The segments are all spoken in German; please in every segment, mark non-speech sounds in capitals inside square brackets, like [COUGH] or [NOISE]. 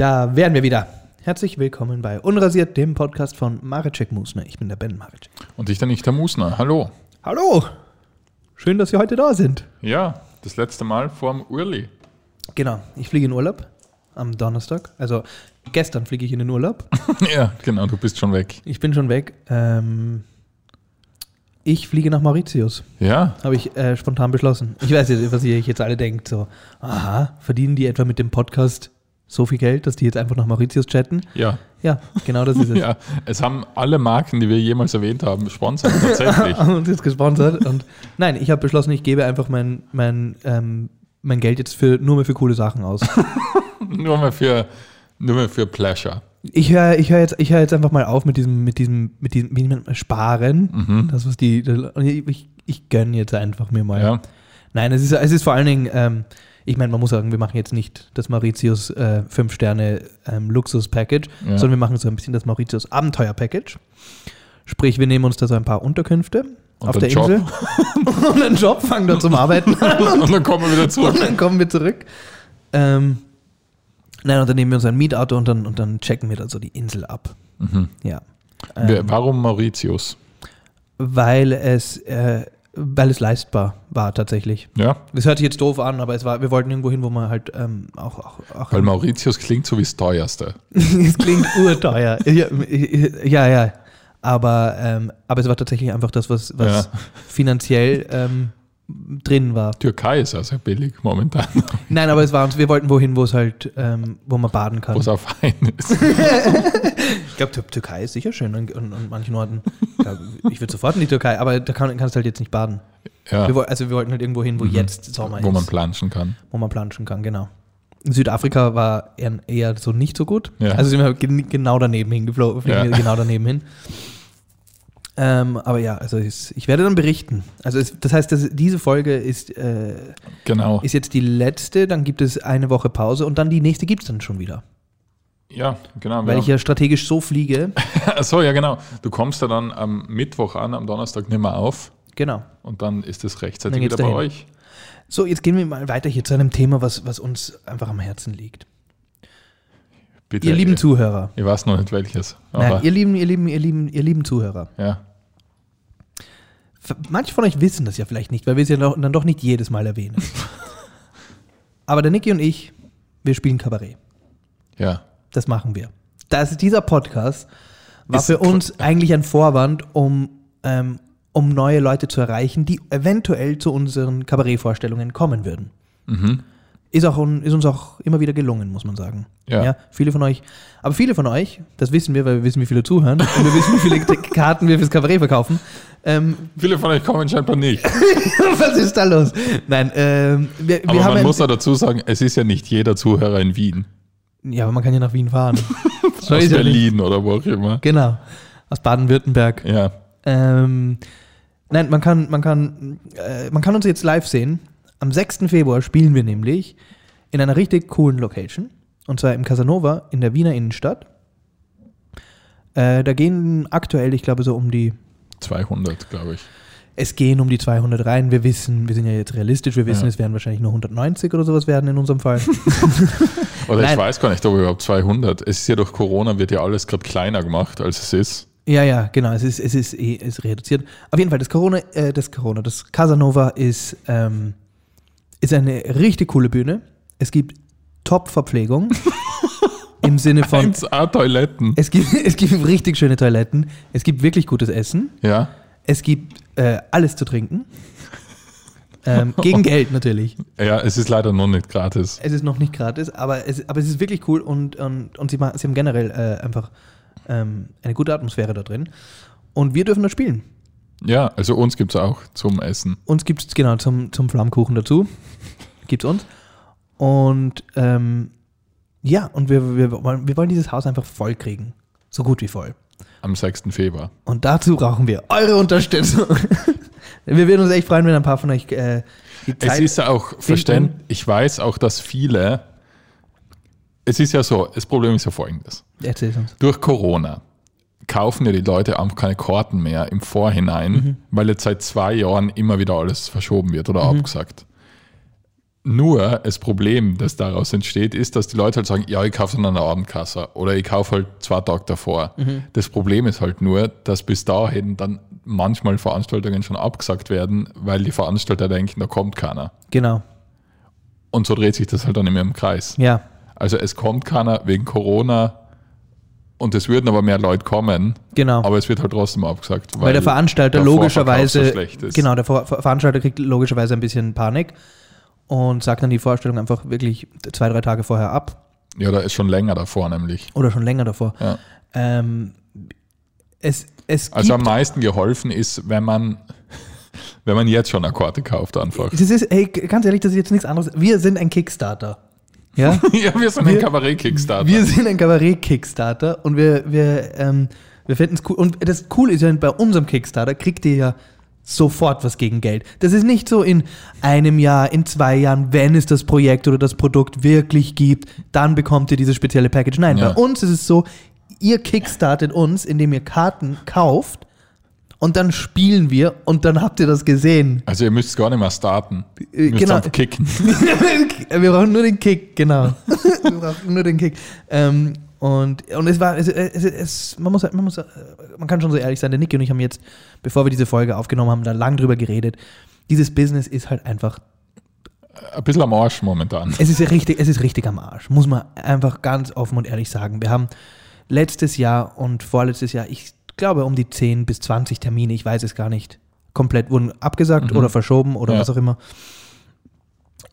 Da wären wir wieder. Herzlich willkommen bei Unrasiert, dem Podcast von Mareczek Musner. Ich bin der Ben Mareczek. Und ich der nicht der Musner. Hallo. Hallo! Schön, dass Sie heute da sind. Ja, das letzte Mal vorm Urli. Genau, ich fliege in Urlaub am Donnerstag. Also gestern fliege ich in den Urlaub. [LAUGHS] ja, genau, du bist schon weg. Ich bin schon weg. Ähm, ich fliege nach Mauritius. Ja, Habe ich äh, spontan beschlossen. Ich weiß jetzt, was ihr jetzt alle denkt. So, aha, verdienen die etwa mit dem Podcast so viel Geld, dass die jetzt einfach nach Mauritius chatten? ja. Ja, genau das ist es. [LAUGHS] Ja, es haben alle Marken, die wir jemals erwähnt haben, sponsert tatsächlich. [LAUGHS] uns jetzt gesponsert. Und nein, ich habe beschlossen, ich gebe einfach mein, mein, ähm, mein Geld jetzt für, nur mehr für coole Sachen aus. [LAUGHS] nur mal für, nur mal für Pleasure. Ich höre ich hör jetzt, ich hör jetzt einfach mal auf mit diesem, mit diesem, mit diesem, wie nennt man, Sparen. Mhm. Das, was die, ich, ich, ich gönne jetzt einfach mir mal. Ja. Nein, es ist, es ist vor allen Dingen, ähm, ich meine, man muss sagen, wir machen jetzt nicht das Mauritius äh, 5 Sterne ähm, Ja. sondern wir machen so ein bisschen das Mauritius Abenteuer-Package. Sprich, wir nehmen uns da so ein paar Unterkünfte Und auf der Job. Insel [LAUGHS] und einen Job, fangen dort zum Arbeiten an [LAUGHS] Und dann kommen wir wieder zurück. und dann kommen wir zurück. Ähm, nein, und dann nehmen wir uns ein Mietauto und dann, und dann checken wir dann so die Insel ab. Mhm. Ja. Ähm, Warum Mauritius? weil es, äh, weil es leistbar war tatsächlich. Ja, Das hört sich jetzt doof an, aber es war, wir wollten irgendwo hin, wo man halt ähm, auch, auch, auch weil Mauritius klingt so wie das teuerste. [LAUGHS] es klingt urteuer. Ja, ja, ja. Aber, ähm, aber es war tatsächlich einfach das, was, was Ja. finanziell ähm, drin war. Türkei ist ja sehr billig momentan, [LAUGHS] Nein, aber es war uns, wir wollten wohin, wo es halt, ähm, wo man baden kann. wo es auch fein ist. [LAUGHS] Ich glaube, Tür Türkei ist sicher schön an, an, an manchen Orten. Ich, glaub, ich würde sofort in die Türkei, aber da kann, kannst du halt jetzt nicht baden. Ja, Wir, also wir wollten halt irgendwo hin, wo Mhm. jetzt Sommer wo ist. man planschen kann. wo man planschen kann, genau. In Südafrika war eher, eher so nicht so gut. Ja. Also sind wir gen genau daneben hingeflogen, fliegen Ja. genau daneben hin. Ähm, aber ja, also es, ich werde dann berichten. Also es, das heißt, dass diese Folge ist, äh, Genau. ist jetzt die letzte, dann gibt es eine Woche Pause und dann die nächste gibt es dann schon wieder. Ja, genau. Weil wir ich ja strategisch so fliege. [LAUGHS] Achso, ja genau. Du kommst ja dann am Mittwoch an, am Donnerstag nicht mehr auf Genau. und dann ist es rechtzeitig wieder bei dahin. euch. So, jetzt gehen wir mal weiter hier zu einem Thema, was, was uns einfach am Herzen liegt. Bitte. Ihr lieben ich, Zuhörer. ich weiß noch nicht welches. Nein, ihr lieben, ihr lieben, ihr lieben, ihr lieben Zuhörer. ja. Manche von euch wissen das ja vielleicht nicht, weil wir es ja dann doch nicht jedes Mal erwähnen. [LAUGHS] Aber der Niki und ich, wir spielen Kabarett. Ja. Das machen wir. Das, dieser Podcast war Ist für uns eigentlich ein Vorwand, um, ähm, um neue Leute zu erreichen, die eventuell zu unseren Kabarettvorstellungen kommen würden. Mhm. Ist, auch, ist uns auch immer wieder gelungen, muss man sagen. Ja. viele von euch, aber viele von euch, das wissen wir, weil wir wissen, wie viele zuhören und wir wissen, wie viele [LAUGHS] Karten wir fürs Kabarett verkaufen. Ähm, Viele von euch kommen scheinbar nicht. [LAUGHS] Was ist da los? Nein, ähm, wir, Aber wir man muss ja dazu sagen, es ist ja nicht jeder Zuhörer in Wien. ja, aber man kann ja nach Wien fahren. [LAUGHS] So aus ist ja. Berlin oder wo auch immer. Genau, aus Baden-Württemberg. Ja. Ähm, nein, man kann, man kann, äh, man kann uns jetzt live sehen. Am 6. Februar spielen wir nämlich in einer richtig coolen Location. Und zwar im Casanova in der Wiener Innenstadt. Äh, da gehen aktuell, ich glaube, so um die 200, glaube ich. Es gehen um die 200 rein. Wir wissen, wir sind ja jetzt realistisch, wir wissen, Ja. es werden wahrscheinlich nur 190 oder sowas werden in unserem Fall. [LAUGHS] Oder Nein. ich weiß gar nicht, ob überhaupt 200. Es ist ja durch Corona wird ja alles gerade kleiner gemacht, als es ist. ja, ja, genau. Es ist, es ist, eh- es reduziert. Auf jeden Fall, das Corona, äh, das Corona, das Casanova ist, ähm, ist eine richtig coole Bühne. Es gibt Top-Verpflegung [LAUGHS] im Sinne von. 1A Toiletten. Es gibt, [LAUGHS] es gibt richtig schöne Toiletten. Es gibt wirklich gutes Essen. Ja. Es gibt äh, alles zu trinken. Ähm, gegen [LAUGHS] Geld natürlich. Ja, es ist leider noch nicht gratis. Es ist noch nicht gratis, aber es, aber es ist wirklich cool und, und, und sie, sie haben generell äh, einfach ähm, eine gute Atmosphäre da drin. Und wir dürfen da spielen. Ja, also uns gibt es auch zum Essen. Uns gibt es genau zum, zum Flammkuchen dazu. Gibt es uns. Und ähm, ja, und wir, wir, wollen, wir wollen dieses Haus einfach voll kriegen. So gut wie voll. Am 6. Februar. Und dazu brauchen wir eure Unterstützung. [LAUGHS] wir würden uns echt freuen, wenn ein paar von euch äh, die Es Zeit. ist ja auch verständlich, ich weiß auch, dass viele, es ist ja so, das Problem ist ja folgendes. Erzähl uns. Durch Corona kaufen ja die Leute einfach keine Karten mehr im Vorhinein, Mhm. weil jetzt seit zwei Jahren immer wieder alles verschoben wird oder abgesagt. Nur das Problem, das daraus entsteht, ist, dass die Leute halt sagen, ja, ich kaufe dann an der Abendkasse oder ich kaufe halt zwei Tage davor. Das Problem ist halt nur, dass bis dahin dann manchmal Veranstaltungen schon abgesagt werden, weil die Veranstalter denken, da kommt keiner. Genau. Und so dreht sich das halt dann immer im Kreis. Ja. Also es kommt keiner wegen Corona und es würden aber mehr Leute kommen, Genau. aber es wird halt trotzdem abgesagt. weil, der Veranstalter der logischerweise. so schlecht ist. Genau, der Ver Ver- Veranstalter kriegt logischerweise ein bisschen Panik und sagt dann die Vorstellung einfach wirklich zwei, drei Tage vorher ab Ja, da ist schon länger davor nämlich. oder schon länger davor. Ja. Ähm, es, es Also am meisten geholfen ist, wenn man, [LAUGHS] wenn man jetzt schon Karte kauft einfach. das ist, ey, ganz ehrlich, das ist jetzt nichts anderes. Wir sind ein Kickstarter. Ja? [LAUGHS] ja, wir sind Wir- ein Kabarett-Kickstarter. Wir sind ein Kabarett-Kickstarter und wir, wir, ähm, wir finden es cool. Und das Coole ist ja, bei unserem Kickstarter kriegt ihr ja sofort was gegen Geld. Das ist nicht so in einem Jahr, in zwei Jahren, wenn es das Projekt oder das Produkt wirklich gibt, dann bekommt ihr dieses spezielle Package. Nein, Ja. bei uns ist es so, ihr kickstartet uns, indem ihr Karten kauft und dann spielen wir und dann habt ihr das gesehen. Also ihr müsst gar nicht mehr starten. Ihr müsst genau. einfach kicken. [LAUGHS] wir brauchen nur den Kick, genau. [LAUGHS] wir brauchen nur den Kick. Ähm, und, und es war, es, es, es, man, muss, man, muss, man kann schon so ehrlich sein, der Niki und ich haben jetzt, bevor wir diese Folge aufgenommen haben, da lang drüber geredet. Dieses Business ist halt einfach, Ein bisschen am Arsch momentan. es ist ja richtig, es ist richtig am Arsch, muss man einfach ganz offen und ehrlich sagen. Wir haben letztes Jahr und vorletztes Jahr, ich glaube um die 10 bis 20 Termine, ich weiß es gar nicht, komplett wurden abgesagt Mhm. oder verschoben oder Ja. was auch immer.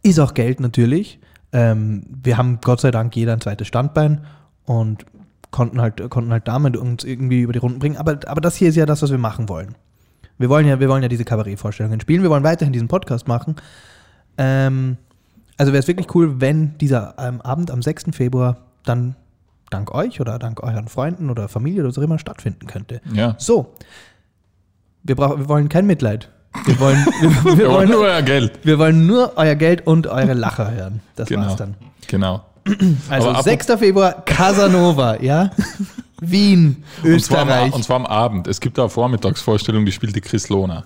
Ist auch Geld natürlich. Ähm, wir haben Gott sei Dank jeder ein zweites Standbein und konnten halt, konnten halt damit uns irgendwie über die Runden bringen. Aber, aber das hier ist ja das, was wir machen wollen. Wir wollen ja, wir wollen ja diese Kabarettvorstellungen spielen. Wir wollen weiterhin diesen Podcast machen. Ähm, also wäre es wirklich cool, wenn dieser ähm, Abend am 6. Februar dann dank euch oder dank euren Freunden oder Familie oder so immer stattfinden könnte. Ja. So. Wir, brauchen, wir wollen kein Mitleid. Wir wollen, [LAUGHS] wir, wir, Wir wollen nur euer Geld. wir wollen nur euer Geld und eure Lacher hören. Das Genau. war's dann. Genau. [CLEARS THROAT] Also Aber apro- 6. Februar, Casanova, ja? Wien, Und zwar, am, Österreich. und zwar am Abend. Es gibt da eine Vormittagsvorstellung, die spielt die Chris Lohner.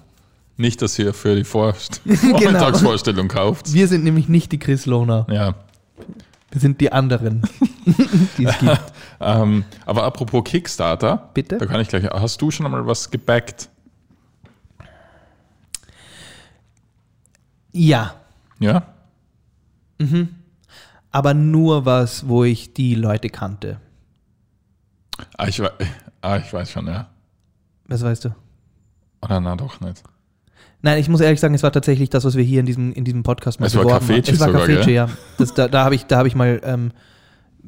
Nicht, dass ihr für die Vor [LAUGHS] Genau. Vormittagsvorstellung kauft. Wir sind nämlich nicht die Chris Lohner. Ja. Wir sind die anderen, [LAUGHS] die es gibt. [LAUGHS] Ähm, aber apropos Kickstarter, Bitte? da kann ich gleich. Hast du schon einmal was gebackt? Ja, Ja? aber nur was, wo ich die Leute kannte. Ah, ich, [LAUGHS] ah, ich weiß schon, ja. Was weißt du? Oder na doch nicht. Nein, ich muss ehrlich sagen, es war tatsächlich das, was wir hier in diesem, in diesem Podcast mal Es war beworben haben. Es war gell? ja. Das, da da habe ich, da hab ich mal, ähm,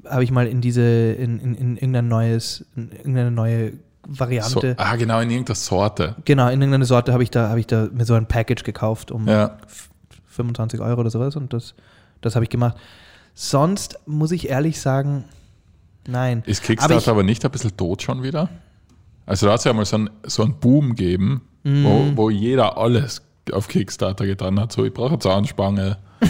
habe ich mal in diese, in, in, in irgendein neues, in irgendeine neue So, Variante, ah, genau, in irgendeiner Sorte. genau, in irgendeine Sorte habe ich da, habe ich da mir so ein Package gekauft um Ja. 25 Euro oder sowas und das, das habe ich gemacht. Sonst muss ich ehrlich sagen, nein. Ist Aber Kickstarter ich- aber, nicht ein bisschen tot schon wieder? Also da hat es ja mal so einen so einen Boom gegeben, Mhm. wo, wo jeder alles auf Kickstarter getan hat. So, ich brauche eine Zahnspange. [LAUGHS]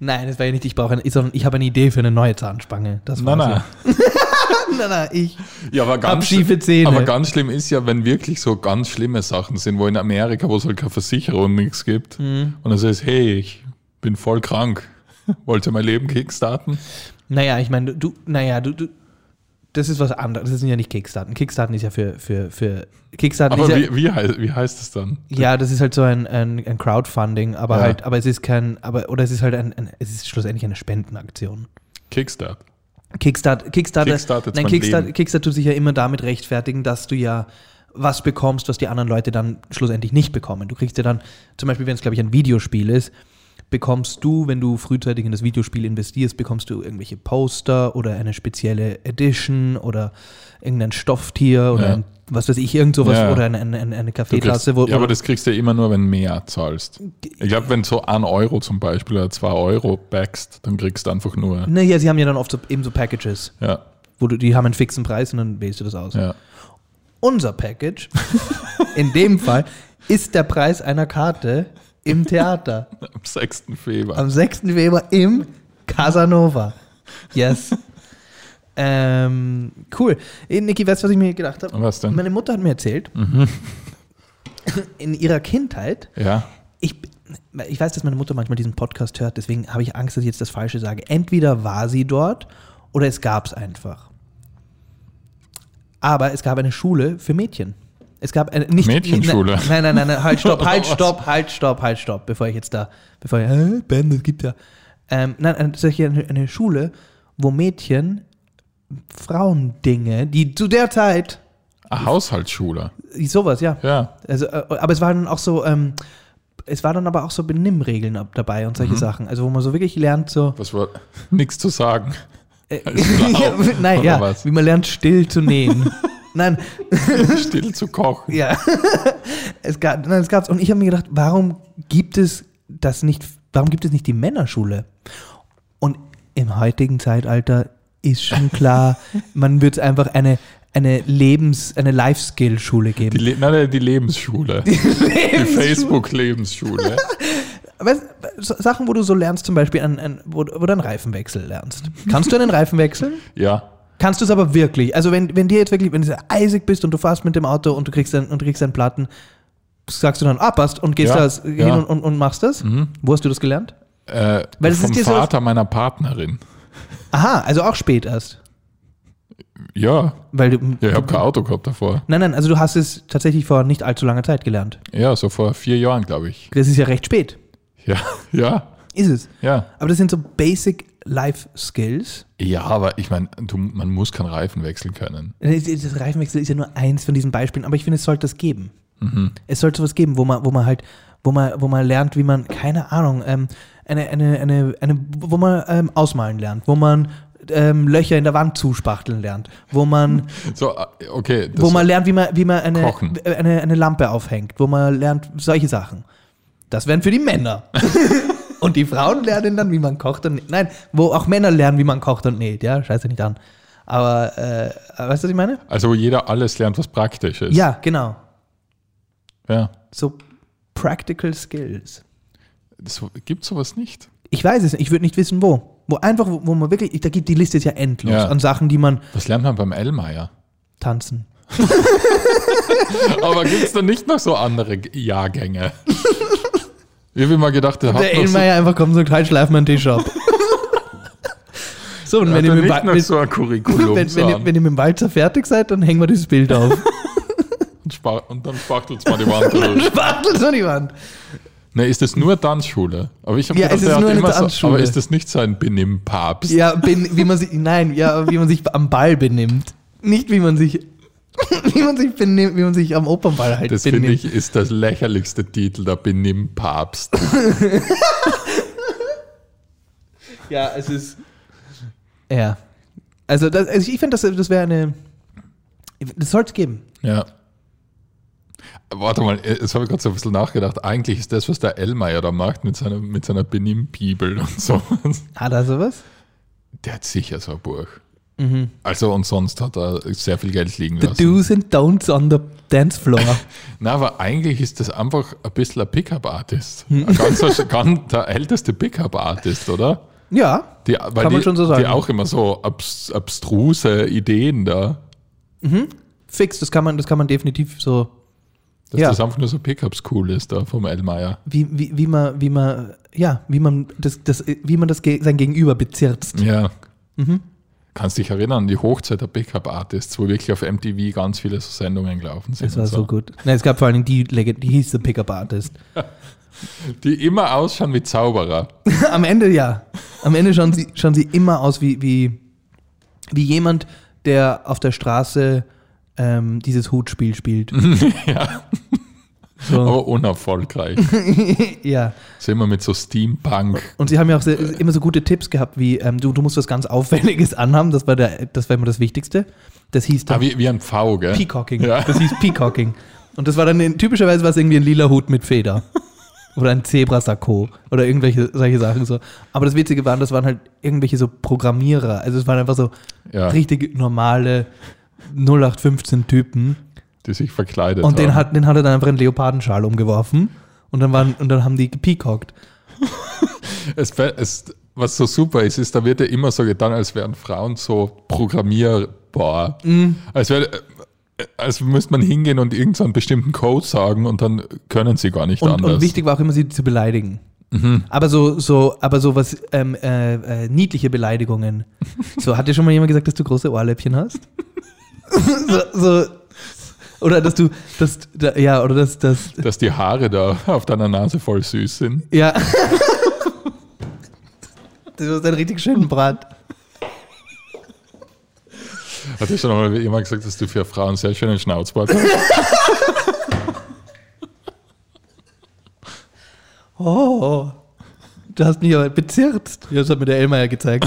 Nein, das war ja nicht, ich brauche eine, sondern ich habe eine Idee für eine neue Zahnspange. Das Nein, war's nein. ja. [LAUGHS] nein, nein, ich Ja, aber hab ganz, schiefe Zähne. aber ganz schlimm ist ja, wenn wirklich so ganz schlimme Sachen sind, wo in Amerika, wo es halt keine Versicherung nichts gibt, Mhm. und dann sagst hey, ich bin voll krank. Wollte mein Leben kickstarten? Naja, ich meine, du, naja, du, du, das ist was anderes. Das sind ja nicht Kickstarten. Kickstarten ist ja für, für, für Kickstarten Aber wie, wie, heißt, wie heißt es dann? ja, das ist halt so ein, ein, ein Crowdfunding, aber Ja. halt, aber es ist kein, aber, oder es ist halt ein, ein es ist schlussendlich eine Spendenaktion. Kickstart. Kickstart, Kickstarter, Kickstartet nein, Kickstarter, Leben. Kickstarter tut sich ja immer damit rechtfertigen, dass du ja was bekommst, was die anderen Leute dann schlussendlich nicht bekommen. Du kriegst ja dann, zum Beispiel, wenn es, glaube ich, ein Videospiel ist, bekommst du, wenn du frühzeitig in das Videospiel investierst, bekommst du irgendwelche Poster oder eine spezielle Edition oder irgendein Stofftier oder Ja. ein, was weiß ich, irgend sowas Ja. oder eine, eine, eine Du Kaffeetasse. kriegst, Wo, ja, aber das kriegst du ja immer nur, wenn mehr zahlst. Ich glaube, wenn so ein Euro zum Beispiel oder zwei Euro backst, dann kriegst du einfach nur. naja, sie haben ja dann oft so, eben so Packages, Ja, wo du, die haben einen fixen Preis und dann wählst du das aus. ja. Unser Package, in dem Fall, ist der Preis einer Karte im Theater. [LAUGHS] Am 6. Februar. Am 6. Februar im Casanova. Yes. ähm, cool. Eh, Niki, weißt du, was ich mir gedacht habe? Was denn? Meine Mutter hat mir erzählt, Mhm. [LAUGHS] in ihrer Kindheit, Ja, ich, ich weiß, dass meine Mutter manchmal diesen Podcast hört, deswegen habe ich Angst, dass ich jetzt das Falsche sage. Entweder war sie dort oder es gab es einfach. Aber es gab eine Schule für Mädchen. Es gab eine, nicht Mädchenschule. Nein, nein, nein, nein, halt, stopp, [LAUGHS] halt, stopp, halt, stopp, halt, stopp, bevor ich jetzt da, bevor ich, hä, Ben, das gibt ja. Ähm, nein, eine, eine, Schule, wo Mädchen Frauendinge, die zu der Zeit, Eine Haushaltsschule. sowas, ja, Ja. also, äh, aber es war dann auch so, ähm, es war dann aber auch so Benimmregeln ab- dabei und solche Sachen. Also wo man so wirklich lernt, so. Was war [LAUGHS] nichts zu sagen. Äh, [LAUGHS] ja, nein, oder ja, was? wie man lernt, still zu nähen. Nein, [LAUGHS] Still zu kochen. ja. es gab, nein, es gab's. Und ich habe mir gedacht, warum gibt es das nicht, warum gibt es nicht die Männerschule? Und im heutigen Zeitalter ist schon klar, [LAUGHS] man wird einfach eine, eine Lebens-, eine Life-Skill-Schule Die, geben. Le nein, nein, die Lebensschule. Die, Facebook-Lebensschule. [LAUGHS] Weißt, so Sachen, wo du so lernst, zum Beispiel, an, an, wo, wo du einen Reifenwechsel lernst. Kannst du einen Reifen wechseln? Ja. Kannst du es aber wirklich. Also wenn, wenn dir jetzt wirklich, wenn du eisig bist und du fährst mit dem Auto und du kriegst dann und du kriegst einen Platten, sagst du dann, ah, passt und gehst Ja, da hin ja. und, und, und machst das? Wo hast du das gelernt? Äh, Weil es vom ist dir so- Vater meiner Partnerin. Aha, also auch spät erst. Ja. Weil du, ja ich habe kein Auto gehabt davor. Nein, nein, also du hast es tatsächlich vor nicht allzu langer Zeit gelernt. Ja, so vor vier Jahren, glaube ich. Das ist ja recht spät. Ja, [LAUGHS] ja, Ist es. ja. Aber das sind so Basic Life Skills. Ja, aber ich meine, man muss keinen Reifen wechseln können. Das Reifenwechsel ist ja nur eins von diesen Beispielen, aber ich finde, es sollte das geben. Es sollte sowas geben, wo man, wo man halt, wo man, wo man lernt, wie man, keine Ahnung, ähm, eine, eine, eine, eine, wo man ähm, ausmalen lernt, wo man ähm, Löcher in der Wand zuspachteln lernt, wo man, [LAUGHS] So, äh, okay. Wo man lernt, wie man, wie man eine, Kochen. eine, eine Lampe aufhängt, wo man lernt solche Sachen. Das wären für die Männer. [LAUGHS] und die Frauen lernen dann, wie man kocht und näht. Nein, wo auch Männer lernen, wie man kocht und näht, ja, scheiße nicht an. Aber, äh, weißt du, was ich meine? also wo jeder alles lernt, was praktisch ist. Ja, genau. ja. So Practical Skills. Das, gibt sowas nicht? Ich weiß es nicht, ich würde nicht wissen, wo. Wo einfach, wo, wo man wirklich, da gibt die Liste ist ja endlos Ja. an Sachen, die man Was lernt man beim Ellmeier? tanzen. [LAUGHS] Aber gibt es da nicht noch so andere Jahrgänge? [LAUGHS] Ich habe immer gedacht, der hat Der so, Elmeier einfach kommt und sagt, halt, schleif mal einen Tisch ab. [LAUGHS] so, und wenn hat ihr, mit, mit, so wenn, wenn, ihr, wenn ihr mit dem Walzer fertig seid, dann hängen wir dieses Bild auf. [LAUGHS] und, spa- und dann spachtelt es mal die Wand durch. Spachtelt so die Wand. Ne, ist das nur Tanzschule? Aber ich habe Ja, es ist hat nur eine immer so, Tanzschule. aber ist das nicht so ein Benimm-Papst? Ja, bin, wie man sich, nein, ja, wie man sich am Ball benimmt. Nicht wie man sich, [LAUGHS] wie man sich benimmt, wie man sich am Opernball halt Das finde benimmt. ich ist das lächerlichste Titel, der Benimm-Papst. [LAUGHS] Ja, es ist. Ja. Also, das, also ich finde, das, das wäre eine. Das sollte es geben. Ja. Warte mal, jetzt habe ich gerade so ein bisschen nachgedacht. Eigentlich ist das, was der Ellmeier da macht mit seiner, mit seiner Benimm-Bibel und [LAUGHS] so. Hat er sowas? Der hat sicher so ein Buch. Also und sonst hat er sehr viel Geld liegen Mhm. The lassen. do's and don'ts on the dance floor. [LAUGHS] Na, aber eigentlich ist das einfach ein bisschen ein Pickup-Artist. Hm. Ganzer, ganz der älteste Pickup-Artist, oder? ja. Die, Kann man die, schon so sagen. Die auch immer so abs, abstruse Ideen da. Fix, das kann man, das kann man definitiv so. Dass Ja. das einfach nur so Pickups cool ist da vom Ellmeier. Wie, wie, wie man, wie man, ja, wie man das, das, wie man das sein Gegenüber bezirzt. Ja. Mhm. Kannst dich erinnern, die Hochzeit der Pickup-Artists, wo wirklich auf MTV ganz viele so Sendungen gelaufen sind. Das war und so gut. Nein, es gab vor allem die, Legend- die hieß The Pickup Artist. [LAUGHS] Die immer ausschauen wie Zauberer. [LAUGHS] Am Ende ja. Am Ende schauen sie, schauen sie immer aus wie, wie, wie jemand, der auf der Straße ähm, dieses Hutspiel spielt. [LAUGHS] ja, So. [LAUGHS] aber unerfolgreich. [LAUGHS] ja. So immer mit so Steampunk. Und sie haben ja auch sehr, immer so gute Tipps gehabt, wie ähm, du, du musst was ganz Auffälliges anhaben. Das war, der, das war immer das Wichtigste. Das hieß dann Ah, wie, wie ein Pfau, gell? Peacocking. Ja. Das hieß Peacocking. Und das war dann in, typischerweise war es irgendwie ein lila Hut mit Feder. [LAUGHS] Oder ein Zebrasakko oder irgendwelche solche Sachen so. Aber das Witzige waren, das waren halt irgendwelche so Programmierer. Also es waren einfach so Ja. richtig normale 0815 Typen. Die sich verkleidet Und den haben. hat, den hat er dann einfach einen Leopardenschal umgeworfen. Und dann, waren, und dann haben die gepeacockt. [LAUGHS] Es, es, was so super ist, ist, da wird ja immer so getan, als wären Frauen so programmierbar. Mhm. Als wäre, Also müsste man hingehen und irgendeinen bestimmten Code sagen und dann können sie gar nicht Und, anders. und wichtig war auch immer, sie zu beleidigen. Mhm. Aber so, so, aber so was ähm, äh, äh, niedliche Beleidigungen. [LAUGHS] So, hat dir schon mal jemand gesagt, dass du große Ohrläppchen hast? [LAUGHS] so, so, oder dass du, dass, da, ja, oder dass, dass, Dass die Haare da auf deiner Nase voll süß sind. ja. [LAUGHS] das ist ein richtig schönen Brat. Hat dir schon mal jemand gesagt, dass du für Frauen sehr schönen Schnauzbart hast? [LAUGHS] Oh, du hast mich aber bezirzt. Ja, das hat mir der Elmar [LAUGHS] ja gezeigt.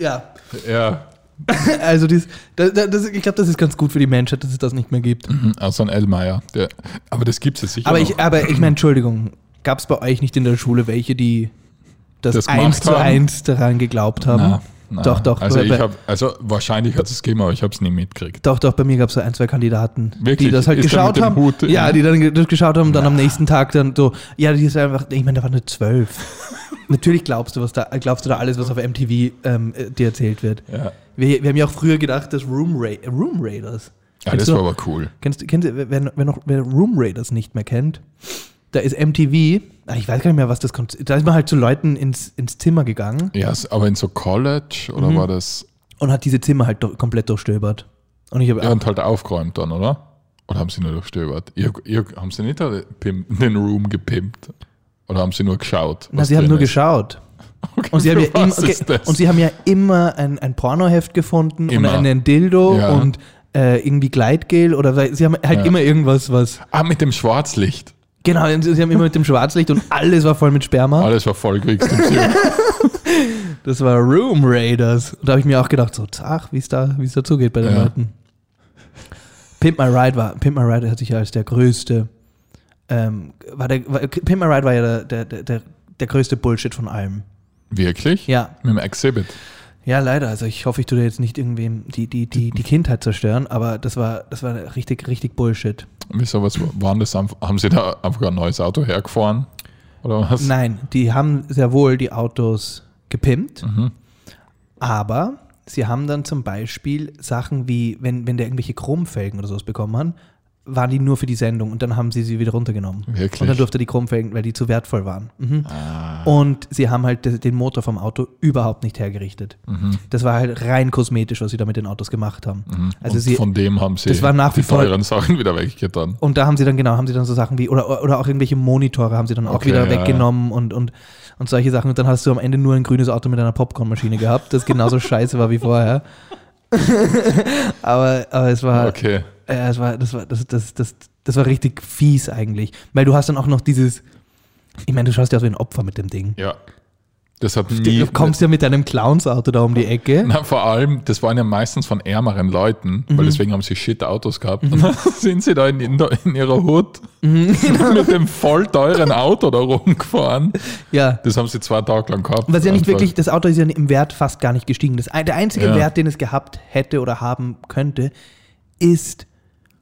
ja, ja, [LAUGHS] also dies, das, das, ich glaube, das ist ganz gut für die Menschheit, dass es das nicht mehr gibt. außer ein Elmeier. Der, aber das gibt es sicher Aber noch. ich, aber ich meine, [CLEARS THROAT] Entschuldigung, gab es bei euch nicht in der Schule welche, die das, Das eins zu haben? eins daran geglaubt haben? Na, na. Doch, doch. Also, ich hab, also wahrscheinlich hat es gegeben, aber ich habe es nie mitgekriegt. doch, doch, bei mir gab es so ein, zwei Kandidaten, Wirklich? die das halt Ist geschaut haben. Hut? ja, die dann das geschaut haben und dann am nächsten Tag dann so, ja, die ist einfach, ich meine, da waren nur zwölf. [LAUGHS] Natürlich glaubst du, was da, glaubst du da alles, was auf MTV ähm, äh, dir erzählt wird. Ja, Wir, wir haben ja auch früher gedacht, dass Room, Ra Room Raiders. ja Kennst das war noch- aber cool. Kennst, du- kennst, wer, wer noch wer Room Raiders nicht mehr kennt, da ist MTV, ah, ich weiß gar nicht mehr, was das Konzept, da ist man halt zu Leuten ins, ins Zimmer gegangen Ja, aber in so College oder Mhm. war das. und hat diese Zimmer halt do, komplett durchstöbert. Und ich habe Ja, und halt aufgeräumt dann, oder? Oder haben sie nur durchstöbert? Ihr, ihr, haben sie nicht den Room gepimpt? Oder haben sie nur geschaut? Na, sie haben nur ist? geschaut. [LAUGHS] Okay, Und sie, haben ja was okay, und sie haben ja immer ein, ein Pornoheft gefunden Immer. und einen Dildo Ja. und äh, irgendwie Gleitgel oder sie haben halt Ja. immer irgendwas, was. ah, mit dem Schwarzlicht. Genau, sie haben immer mit dem Schwarzlicht und alles war voll mit Sperma. Alles war voll du [LAUGHS] Das war Room Raiders. Und da habe ich mir auch gedacht, so, ach, wie es da, es dazugeht bei den Ja. Leuten. Pimp My Ride war, Pimp My Ride hat sich ja als der größte, ähm, war der, war, Pimp My Ride war ja der, der, der, der größte Bullshit von allem. Wirklich? Ja, Mit dem Exhibit. Ja, leider. Also ich hoffe, ich tue jetzt nicht irgendwem die, die, die, die Kindheit zerstören, aber das war, das war richtig, richtig Bullshit. Wieso, was waren das? Haben sie da einfach ein neues Auto hergefahren? Oder was? Nein, die haben sehr wohl die Autos gepimpt, Mhm. aber sie haben dann zum Beispiel Sachen wie, wenn, wenn der irgendwelche Chromfelgen oder sowas bekommen hat, waren die nur für die Sendung und dann haben sie sie wieder runtergenommen. Wirklich? Und dann durfte die Chromfelgen, weil die zu wertvoll waren. Mhm. Ah, Und sie haben halt de- den Motor vom Auto überhaupt nicht hergerichtet. mhm, Das war halt rein kosmetisch, was sie da mit den Autos gemacht haben. mhm. Also und sie- von dem haben sie das war nach wie die teuren Sachen wieder weggetan. Und da haben sie dann, genau, haben sie dann so Sachen wie, oder, oder auch irgendwelche Monitore haben sie dann auch Okay, wieder ja, weggenommen und, und, und solche Sachen. Und dann hast du am Ende nur ein grünes Auto mit einer Popcornmaschine gehabt, das genauso [LAUGHS] scheiße war wie vorher. [LAUGHS] aber, aber es war, Okay. Ja, es war, das war, das, das, das, das war richtig fies eigentlich. Weil du hast dann auch noch dieses, ich meine, du schaust ja aus wie ein Opfer mit dem Ding. Ja. Das hat nie. Du kommst ja mit deinem Clowns-Auto da um die Ecke. Na, vor allem, das waren ja meistens von ärmeren Leuten, Mhm. weil deswegen haben sie shit Autos gehabt. Und dann [LAUGHS] sind sie da in, in, in ihrer Hut Mhm. [LAUGHS] mit dem voll teuren Auto da rumgefahren. Ja. Das haben sie zwei Tage lang gehabt. Was ja nicht wirklich, das Auto ist ja im Wert fast gar nicht gestiegen. Das, der einzige Ja. Wert, den es gehabt hätte oder haben könnte, ist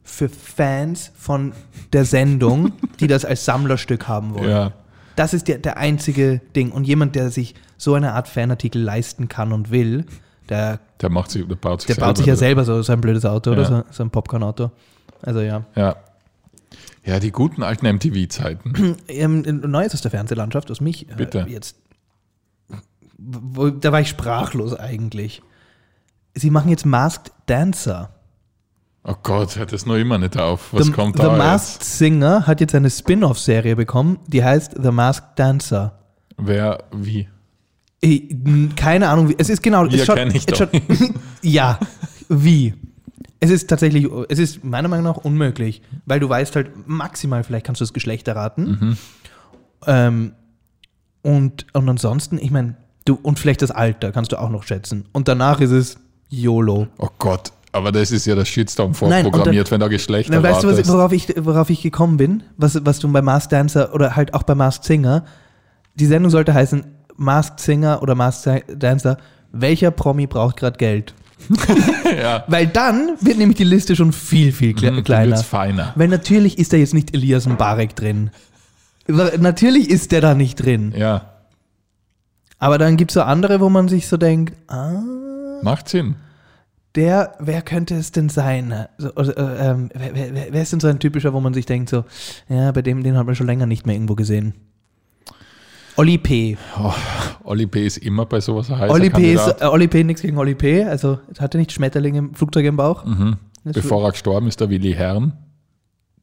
für Fans von der Sendung, die das als Sammlerstück haben wollen. Ja, Das ist der, der einzige Ding. Und jemand, der sich so eine Art Fanartikel leisten kann und will, der, der macht sich, der baut sich der baut sich ja selber so, so ein blödes Auto oder Ja. so, so ein Popcorn-Auto. Also ja. Ja. Ja, die guten alten MTV-Zeiten. [CLEARS THROAT] Ähm, Neues aus der Fernsehlandschaft, aus mich äh, Bitte. jetzt. Wo, da war ich sprachlos eigentlich. Sie machen jetzt Masked Dancer. Oh Gott, hört das noch immer nicht auf. Was the, kommt The da Masked jetzt? Singer hat jetzt eine Spin-off-Serie bekommen, die heißt The Masked Dancer. Wer, wie? Ich, keine Ahnung, wie, es ist genau. Wir es schaut, ich es schaut, [LAUGHS] ja, wie? Es ist tatsächlich, es ist meiner Meinung nach unmöglich, weil du weißt halt maximal, vielleicht kannst du das Geschlecht erraten. Mhm. Ähm, und, und ansonsten, ich meine, du, und vielleicht das Alter kannst du auch noch schätzen. Und danach ist es YOLO. Oh Gott, aber das ist ja der Shitstorm Nein, und vorprogrammiert, wenn da Geschlechter Na, weißt du, was, worauf, ich, worauf ich gekommen bin? Was, was du bei Masked Dancer oder halt auch bei Masked Singer, die Sendung sollte heißen Masked Singer oder Masked Dancer, welcher Promi braucht gerade Geld? [LAUGHS] [LAUGHS] ja. Weil dann wird nämlich die Liste schon viel, viel kle dann kleiner. feiner. Weil natürlich ist da jetzt nicht Elias Mbarek drin. Natürlich ist der da nicht drin. Ja. Aber dann gibt es so andere, wo man sich so denkt, ah, Macht Sinn. Der, wer könnte es denn sein? So, also, äh, ähm, wer, wer, wer- ist denn so ein typischer, wo man sich denkt, so, ja, bei dem, den hat man schon länger nicht mehr irgendwo gesehen. Olli P. Olli P. ist immer bei sowas ein heißer Olli P. ist, äh, Olli P. nichts gegen Olli P. Also, hatte nicht Schmetterlinge im Flugzeug im Bauch. Mhm. Bevor er gestorben ist, der Willi Herrn.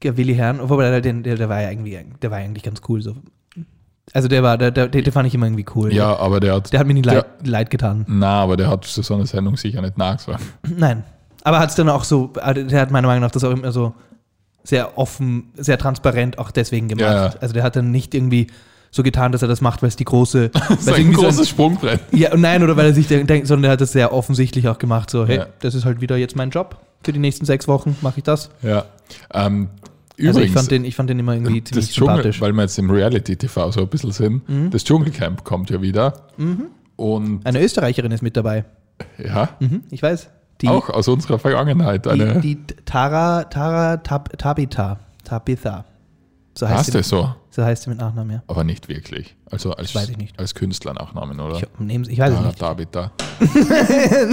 Ja, Willi Herrn, obwohl der, der, der, war ja irgendwie, der war eigentlich ganz cool. So. Also der war, der, der, den fand ich immer irgendwie cool. Ja, aber der hat. Der hat mir nicht der, leid, leid getan. Na, aber der hat so eine Sendung sicher nicht nachgesagt. Nein. Aber hat es dann auch so, also der hat meiner Meinung nach das auch immer so sehr offen, sehr transparent auch deswegen gemacht. Ja, ja. Also der hat dann nicht irgendwie so getan, dass er das macht, weil es die große. [LAUGHS] Das weil ist es ein irgendwie so großes Sprungbrett. ja, nein, oder weil er sich denkt, sondern er hat das sehr offensichtlich auch gemacht, so, hey, Ja. das ist halt wieder jetzt mein Job. Für die nächsten sechs Wochen mache ich das. Ja. Ähm, also übrigens, ich fand, den, ich fand den immer irgendwie das ziemlich Dschungel, sympathisch. weil wir jetzt im Reality-TV so ein bisschen sind, Mhm. das Dschungelcamp kommt ja wieder. Und Eine Österreicherin ist mit dabei. ja, Mhm, ich weiß. Die, auch aus unserer Vergangenheit. Eine, die, die Tara, Tara Tab, Tabitha. Tabitha. So heißt, das so? so heißt sie mit Nachnamen, ja. Aber nicht wirklich. Also als, weiß ich nicht. als Künstlernachnamen, oder? Ich, ich weiß es nicht. Tabitha. [LAUGHS]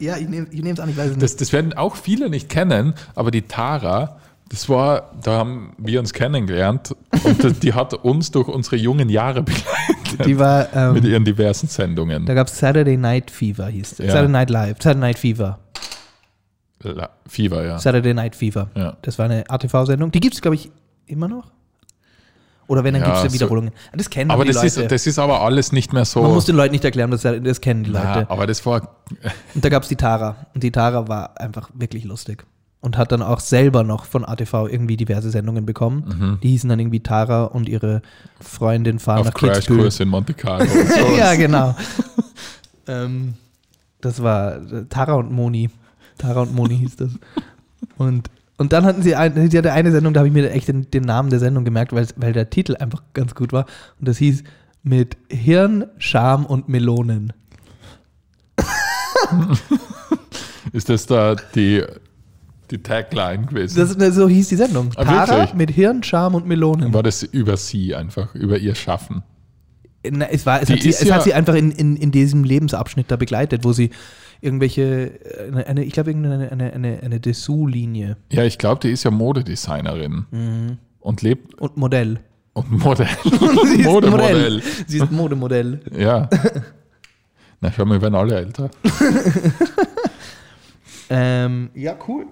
Ja, ich nehme es an, ich weiß es nicht. Das, das werden auch viele nicht kennen, aber die Tara, das war, da haben wir uns kennengelernt und die- hat uns durch unsere jungen Jahre begleitet Die war, mit ähm, ihren diversen Sendungen. da gab es Saturday Night Fever, hieß es. Ja. Saturday Night Live, Saturday Night Fever. La- Fever, ja. Saturday Night Fever. Ja. Das war eine ATV-Sendung. Die gibt es, glaube ich, immer noch. Oder wenn, dann Ja, gibt es ja Wiederholungen. Das kennen Aber die das Leute. ist, das ist aber alles nicht mehr so. Man muss den Leuten nicht erklären, das, das kennen die Leute. ja, aber das war, Und da gab es die Tara. Und die Tara war einfach wirklich lustig. Und hat dann auch selber noch von ATV irgendwie diverse Sendungen bekommen. Die hießen dann irgendwie Tara und ihre Freundin fahren auf nach Kitzbühel. Crashkurs in Monte Carlo. [LAUGHS] Ja, genau. [LAUGHS] ähm, das war äh, Tara und Moni. Tara und Moni hieß das. Und, und dann hatten sie, ein, sie hatte eine Sendung, da habe ich mir echt den, den Namen der Sendung gemerkt, weil, weil der Titel einfach ganz gut war. Und das hieß mit Hirn, Scham und Melonen. [LAUGHS] Ist das da die, die Tagline gewesen? Das, das, so hieß die Sendung. Ah, Tara wirklich? mit Hirn, Scham und Melonen. war das über sie einfach, über ihr Schaffen? Na, es war, es, hat sie, es ja- hat sie einfach in, in, in diesem Lebensabschnitt da begleitet, wo sie irgendwelche, äh, eine, eine, ich glaube, irgendeine eine, eine, eine Dessous-Linie Ja, ich glaube, die ist ja Modedesignerin Mhm. und lebt und Modell. und Modell. [LAUGHS] Sie ist [LAUGHS] Modemodell. Modell. Sie ist Modemodell. Ja. Na, schau mal, wir werden alle älter. [LAUGHS] Ähm, ja, cool.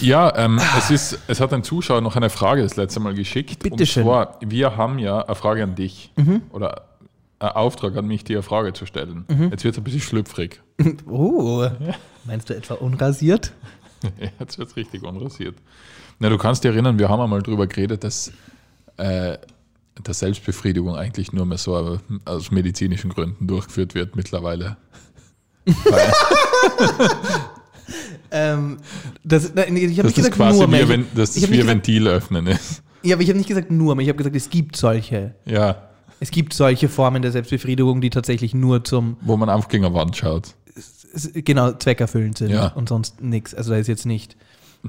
Ja, ähm, es, ist, es hat ein Zuschauer noch eine Frage das letzte Mal geschickt. Bitte und schön. zwar, wir haben ja eine Frage an dich. Mhm. Oder einen Auftrag an mich, dir eine Frage zu stellen. Jetzt wird es ein bisschen schlüpfrig. [LAUGHS] Oh. Meinst du etwa unrasiert? [LAUGHS] Jetzt wird es richtig unrasiert. Na, du kannst dich erinnern, wir haben einmal darüber geredet, dass, äh, dass Selbstbefriedigung eigentlich nur mehr so aus medizinischen Gründen durchgeführt wird mittlerweile. [LAUGHS] Ähm, das, nein, ich habe nicht gesagt quasi nur wie, wenn, das habe wie Ventil öffnen ist. ja, aber ich habe nicht gesagt nur mehr. Ich habe gesagt, es gibt solche. Ja, Es gibt solche Formen der Selbstbefriedigung, die tatsächlich nur zum wo man einfach gegen eine Wand schaut. genau zweckerfüllend sind Ja. und sonst nichts. Also da ist jetzt nicht,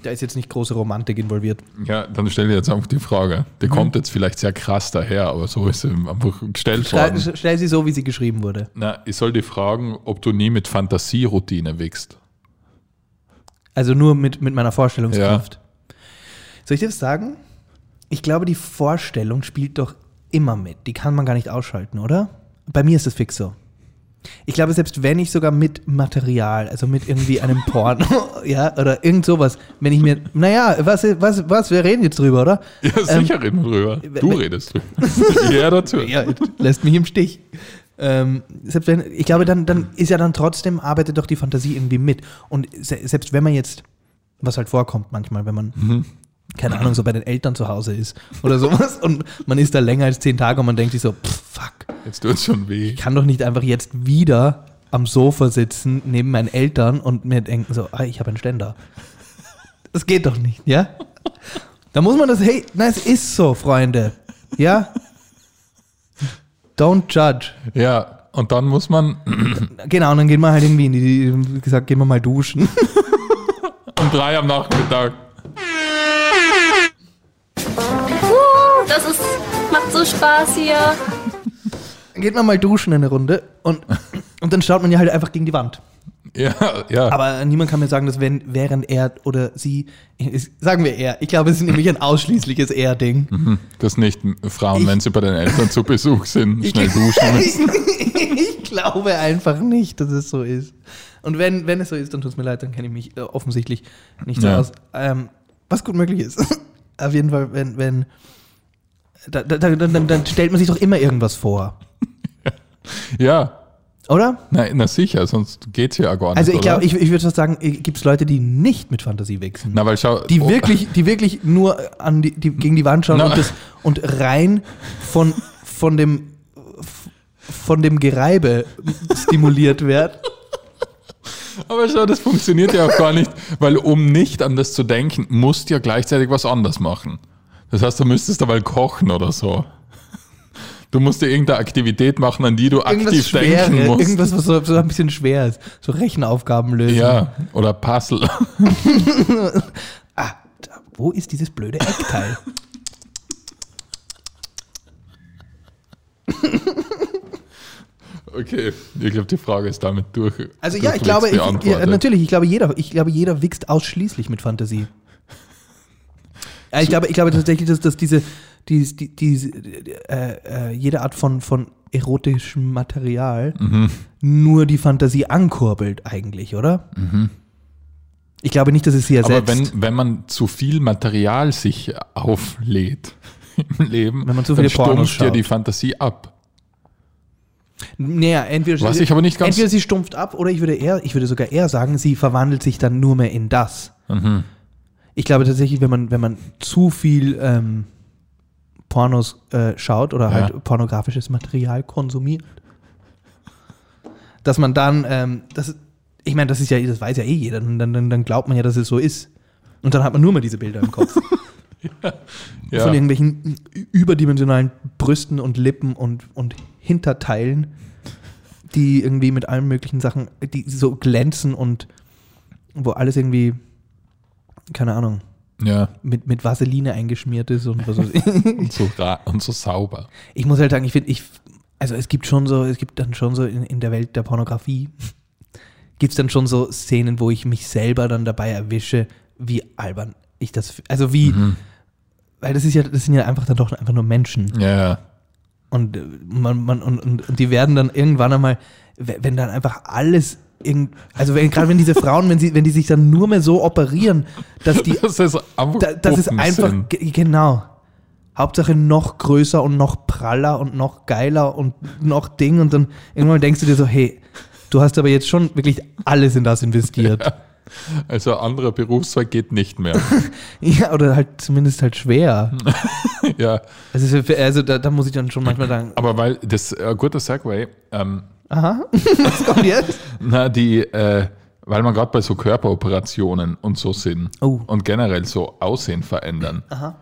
da ist jetzt nicht große Romantik involviert. Ja, dann stelle ich jetzt einfach die Frage. Die Mhm. kommt jetzt vielleicht sehr krass daher, aber so ist sie einfach gestellt Stell, worden. stell sie so, wie sie geschrieben wurde. Na, ich soll dich fragen, ob du nie mit Fantasieroutine wickst. Also nur mit, mit meiner Vorstellungskraft. Soll ich dir das sagen? Ich glaube, die Vorstellung spielt doch immer mit. Die kann man gar nicht ausschalten, oder? Bei mir ist das fix so. Ich glaube, selbst wenn ich sogar mit Material, also mit irgendwie einem [LAUGHS] Porno, ja, oder irgend sowas, wenn ich mir, naja, was, was, was, wir reden jetzt drüber, oder? Ja, sicher reden wir drüber. Du redest drüber. [LAUGHS] ja, dazu. Ja, lässt mich im Stich. Ähm, selbst wenn, ich glaube, dann, dann ist ja dann trotzdem, arbeitet doch die Fantasie irgendwie mit. Und se selbst wenn man jetzt, was halt vorkommt manchmal, wenn man, keine Ahnung, so bei den Eltern zu Hause ist oder sowas und man ist da länger als zehn Tage und man denkt sich so, pff, fuck, Jetzt tut es schon weh. ich kann doch nicht einfach jetzt wieder am Sofa sitzen neben meinen Eltern und mir denken so, ah, ich habe einen Ständer. Das geht doch nicht, ja? Da muss man das, hey, nein, es ist so, Freunde. Ja? Don't judge. Ja, und dann muss man Genau, und dann gehen wir halt irgendwie in die, wie gesagt, gehen wir mal duschen. [LAUGHS] um drei am Nachmittag. Uh, das ist, macht so Spaß hier. Dann geht man mal duschen eine Runde und Und dann schaut man ja halt einfach gegen die Wand. Ja, ja. Aber niemand kann mir sagen, dass wenn, während er oder sie, sagen wir er, ich glaube, es ist nämlich ein ausschließliches Er-Ding. Mhm. Das nicht Frauen, Ich- wenn sie bei den Eltern zu Besuch sind, schnell duschen müssen. [LAUGHS] ich glaube einfach nicht, dass es so ist. Und wenn, wenn es so ist, dann tut es mir leid, dann kenne ich mich äh, offensichtlich nicht so Ja. aus. Ähm, was gut möglich ist. [LAUGHS] Auf jeden Fall, wenn, wenn da, da, da, dann, dann stellt man sich doch immer irgendwas vor. [LAUGHS] Ja, Oder? na, na sicher, sonst geht's ja gar nicht. Also ich glaube, ich, ich würde fast sagen, gibt es Leute, die nicht mit Fantasie wichsen. Na, weil schau. Die oh, wirklich, die wirklich nur an die, die, gegen die Wand schauen und, das, und rein von, von, dem, von dem Gereibe stimuliert werden. Aber schau, das funktioniert ja auch gar nicht, weil um nicht an das zu denken, musst du ja gleichzeitig was anderes machen. Das heißt, du müsstest dabei kochen oder so. Du musst dir irgendeine Aktivität machen, an die du Irgendwas aktiv denken Schweres, musst. irgendwas, was so, so ein bisschen schwer ist. So Rechenaufgaben lösen. ja, oder Puzzle. [LAUGHS] Ah, da, wo ist dieses blöde Eckteil? [LAUGHS] Okay, ich glaube, die Frage ist damit durch. Also ja, ich glaube, ich, ja, natürlich, ich glaube, jeder, ich glaube, jeder wächst ausschließlich mit Fantasie. Ja, ich, glaube, ich glaube tatsächlich, dass, dass diese, die, die, diese, äh, äh, jede Art von, von erotischem Material Mhm. nur die Fantasie ankurbelt eigentlich, oder? Ich glaube nicht, dass es sie ersetzt. Aber wenn, wenn man zu viel Material sich auflädt [LAUGHS] im Leben, Wenn man zu dann viele Pornos stumpft ja die Fantasie ab. naja, entweder, Was ich aber nicht ganz- entweder sie stumpft ab oder ich würde eher, ich würde sogar eher sagen, sie verwandelt sich dann nur mehr in das. Mhm. Ich glaube tatsächlich, wenn man, wenn man zu viel ähm, Pornos äh, schaut oder Ja. halt pornografisches Material konsumiert, dass man dann, ähm, das, ich meine, das ist ja, das weiß ja eh jeder, dann, dann, dann glaubt man ja, dass es so ist. Und dann hat man nur mal diese Bilder im Kopf. [LAUGHS] Ja. Von irgendwelchen überdimensionalen Brüsten und Lippen und, und Hinterteilen, die irgendwie mit allen möglichen Sachen, die so glänzen und wo alles irgendwie, keine Ahnung, ja, mit, mit Vaseline eingeschmiert ist und was weiß ich. [LAUGHS] und so, und so sauber. Ich muss halt sagen, ich finde, ich, also es gibt schon so, es gibt dann schon so in, in der Welt der Pornografie, gibt es dann schon so Szenen, wo ich mich selber dann dabei erwische, wie albern ich das, also wie, Mhm. weil das ist ja, das sind ja einfach dann doch einfach nur Menschen. Ja. Und äh, man, man und, und, und die werden dann irgendwann einmal, we- wenn dann einfach alles irgend, also wenn, gerade wenn diese Frauen, wenn sie, wenn die sich dann nur mehr so operieren, dass die, Das ist einfach da, das ist einfach, genau. Hauptsache noch größer und noch praller und noch geiler und noch Ding und dann irgendwann denkst du dir so, hey, du hast aber jetzt schon wirklich alles in das investiert. Also ein anderer Berufszweig geht nicht mehr. [LAUGHS] Ja, oder halt zumindest halt schwer. [LAUGHS] ja, Also, also da, da muss ich dann schon manchmal sagen, aber weil das äh, guter Segway, ähm, aha, [LAUGHS] was kommt jetzt? na die, äh, weil man gerade bei so Körperoperationen und so sind Oh. und generell so Aussehen verändern. Aha.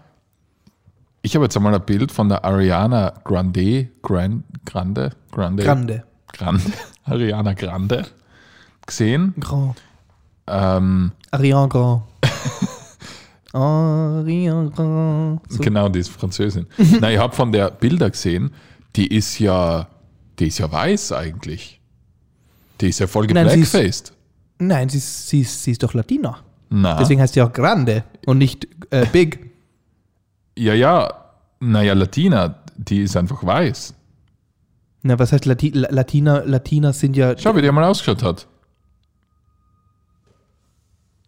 Ich habe jetzt einmal ein Bild von der Ariana Grande, Grand, Grande, Grande, Grande. Grande, [LAUGHS] Ariana Grande gesehen. Grand. Ähm, Ariane Grand. [LAUGHS] Ariane Grand. So. Genau, die ist Französin. Na, ich habe von der Bilder gesehen, die ist ja, die ist ja weiß eigentlich. Die ist ja voll Nein, sie ist- geblackfaced. Nein, sie ist, sie, ist, sie ist doch Latina. Na, Deswegen heißt sie auch Grande und nicht äh, Big. ja, ja, naja, Latina, die ist einfach weiß. Na, was heißt Lati La- Latina? Latina sind ja. Schau, wie die mal ausgeschaut hat.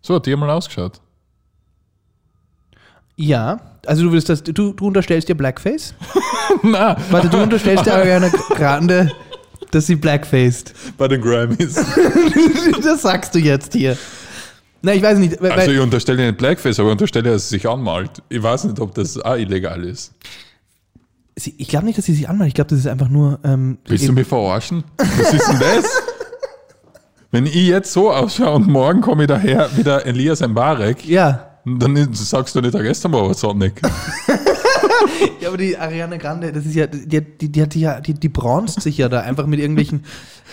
So hat die mal ausgeschaut. Ja, also du willst das, du, du unterstellst dir Blackface? [LAUGHS] Na, Warte, du unterstellst der Ariana Grande, dass sie Blackfaced. bei den Grammys. [LAUGHS] das sagst du jetzt hier. Na, ich weiß nicht. Weil, Also ich unterstelle nicht Blackface, aber ich unterstelle, dass sie sich anmalt. Ich weiß nicht, ob das auch illegal ist. sie, ich glaube nicht, dass sie sich anmalt. Ich glaube, das ist einfach nur. Ähm, Willst du mich verarschen? Was ist denn das? Wenn ich jetzt so ausschaue und morgen komme ich daher wieder Elias Mbarek, ja. Dann sagst du nicht, da gestern war was Sonic. [LAUGHS] ja, aber die Ariana Grande, das ist ja, die, die, die hat die ja, die, die bronzt sich ja da einfach mit irgendwelchen.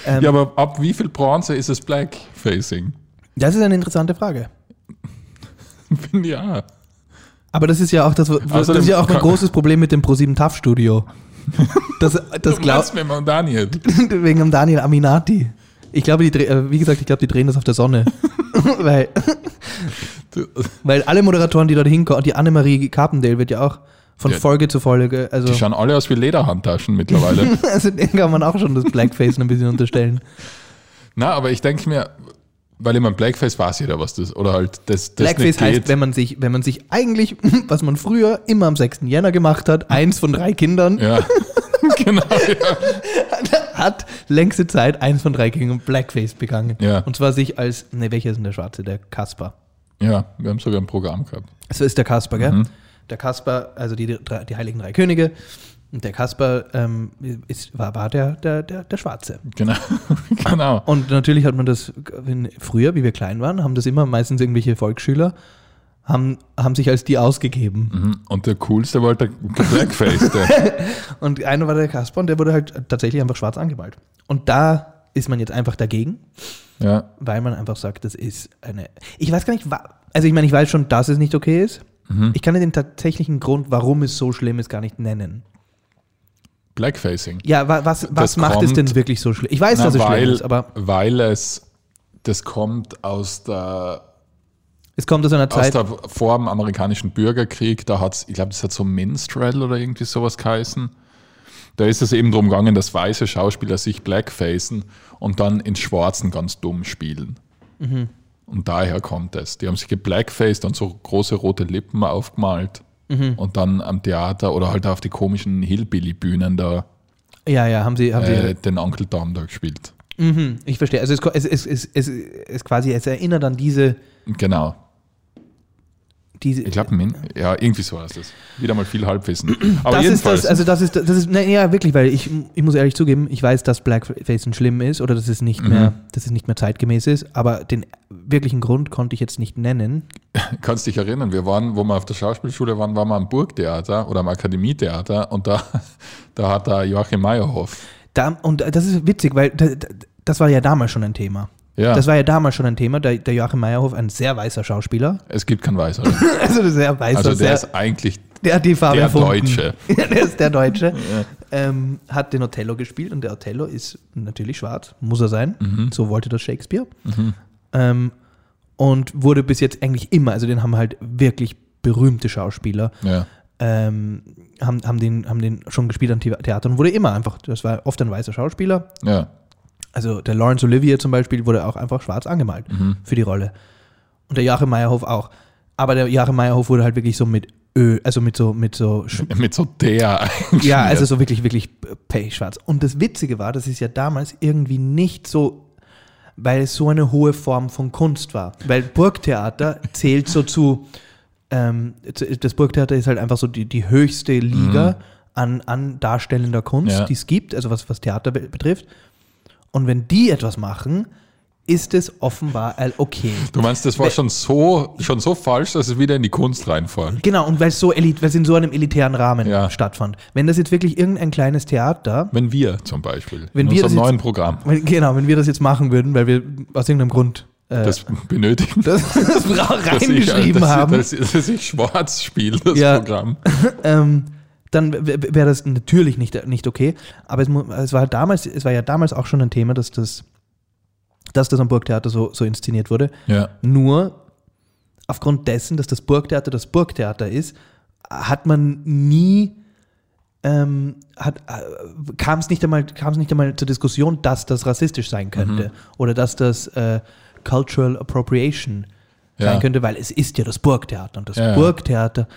Ähm, Ja, aber ab wie viel Bronze ist es Blackfacing? Das ist eine interessante Frage. [LAUGHS] Finde auch. Aber das ist ja auch das, das ist ja auch ein großes Problem mit dem Pro7 TAF Studio. Das, [LAUGHS] das Du glaub, meinst mit dem Daniel. wegen dem Daniel Aminati. Ich glaube, die, äh, wie gesagt, ich glaube, die drehen das auf der Sonne. weil, weil alle Moderatoren, die dort hinkommen, die Annemarie Carpendale wird ja auch von Ja. Folge zu Folge, also, Die schauen alle aus wie Lederhandtaschen mittlerweile. [LAUGHS] also den kann man auch schon das Blackface ein bisschen unterstellen. Na, aber ich denke mir, weil ich mein Blackface weiß jeder, was das oder halt das, das Blackface heißt, wenn man sich, wenn man sich eigentlich, [LAUGHS] was man früher immer am 6. Jänner gemacht hat, eins von drei Kindern, Ja, [LAUGHS] genau. Ja. hat längste Zeit eins von drei Kindern Blackface begangen. Ja. Und zwar sich als, ne, welcher ist denn der Schwarze? Der Kasper. Ja, wir haben sogar ein Programm gehabt. So ist der Kasper, gell? Mhm. Der Kasper, also die, die Heiligen Drei Könige. Und der Kasper ähm, ist, war, war der, der, der, der Schwarze. Genau. [LAUGHS] genau. Und natürlich hat man das, wenn, früher, wie wir klein waren, haben das immer meistens irgendwelche Volksschüler, haben, haben sich als die ausgegeben. Mhm. Und der coolste war halt der Blackface. [LAUGHS] Und einer war der Kasper und der wurde halt tatsächlich einfach schwarz angemalt. Und da ist man jetzt einfach dagegen, ja. weil man einfach sagt, das ist eine. Ich weiß gar nicht, also ich meine, ich weiß schon, dass es nicht okay ist. Mhm. Ich kann den tatsächlichen Grund, warum es so schlimm ist, gar nicht nennen. Blackfacing. Ja, wa- was, was Das macht es kommt- denn wirklich so schlimm? Ich weiß, Na, dass es weil, schlimm ist, aber weil es, das kommt aus der, es kommt aus einer aus Zeit. der vor dem amerikanischen Bürgerkrieg, da hat es, ich glaube, das hat so Minstrel oder irgendwie sowas geheißen. Da ist es eben darum gegangen, dass weiße Schauspieler sich blackfacen und dann in Schwarzen ganz dumm spielen. Mhm. Und daher kommt es. Die haben sich geblackfaced und so große rote Lippen aufgemalt Mhm. und dann am Theater oder halt auf die komischen Hillbilly-Bühnen da Ja, ja, haben sie. Haben äh, den Onkel Tom da gespielt. sie mhm, ich verstehe. Also es, es, es, es, es, es quasi, es erinnert an diese. Genau. Diese Ich glaube, ja, irgendwie so heißt es. Wieder mal viel Halbwissen. Aber das ist das, also das ist, das ist, ne, ja, wirklich, weil ich, ich muss ehrlich zugeben, ich weiß, dass Blackfacing schlimm ist oder dass es nicht Mhm. mehr, dass es nicht mehr zeitgemäß ist, aber den wirklichen Grund konnte ich jetzt nicht nennen. [LAUGHS] kannst dich erinnern, wir waren, wo wir auf der Schauspielschule waren, waren wir am Burgtheater oder am Akademietheater und da, [LAUGHS] da hat der Joachim Meyerhoff. Da, und das ist witzig, weil da, da- das war ja damals schon ein Thema. Ja, Das war ja damals schon ein Thema. Der, der Joachim Meyerhof, ein sehr weißer Schauspieler. [LAUGHS] es gibt keinen Weißer. [LAUGHS] Also sehr weißer, Also der sehr, ist eigentlich der die Farbe der. Deutsche. [LAUGHS] Ja, der ist der Deutsche. Ähm, hat den Othello gespielt und der Othello ist natürlich schwarz, muss er sein. Mhm. So wollte das Shakespeare. Ähm, und wurde bis jetzt eigentlich immer, also den haben halt wirklich berühmte Schauspieler, Ja, ähm, haben, haben, den, haben den schon gespielt am The- Theater und wurde immer einfach, das war oft ein weißer Schauspieler. ja, Also der Laurence Olivier zum Beispiel wurde auch einfach schwarz angemalt für die Rolle. Und der Joachim Meyerhof auch. Aber der Joachim Meyerhof wurde halt wirklich so mit Ö, also mit so, mit so [LAUGHS] mit so der. [LAUGHS] ja, also so wirklich, wirklich pechschwarz. Und das Witzige war, das ist ja damals irgendwie nicht so, weil es so eine hohe Form von Kunst war. Weil Burgtheater [LAUGHS] zählt so zu, ähm, das Burgtheater ist halt einfach so die, die höchste Liga an, an darstellender Kunst, Ja. die es gibt, also was, was Theater be betrifft. Und wenn die etwas machen, ist es offenbar okay. Du meinst, das war schon so, schon so falsch, dass es wieder in die Kunst reinfällt. Genau, und weil es so elit, weil es in so einem elitären Rahmen Ja. stattfand. Wenn das jetzt wirklich irgendein kleines Theater Wenn wir zum Beispiel, Wenn in wir unserem das jetzt- neuen Programm Wenn, genau, wenn wir das jetzt machen würden, weil wir aus irgendeinem Grund äh, das benötigen, das, [LAUGHS] das ra- dass ich, reingeschrieben dass, haben, Dass, dass ich schwarz spiele, das Ja. Programm. ähm, dann wäre das natürlich nicht, nicht okay. Aber es, es, war halt damals, es war ja damals auch schon ein Thema, dass das, dass das am Burgtheater so, so inszeniert wurde. Ja, Nur aufgrund dessen, dass das Burgtheater das Burgtheater ist, hat man nie ähm, hat, äh, kam es nicht einmal kam es nicht einmal zur Diskussion, dass das rassistisch sein könnte oder dass das äh, Cultural Appropriation sein Ja. könnte, weil es ist ja das Burgtheater und das ja. Burgtheater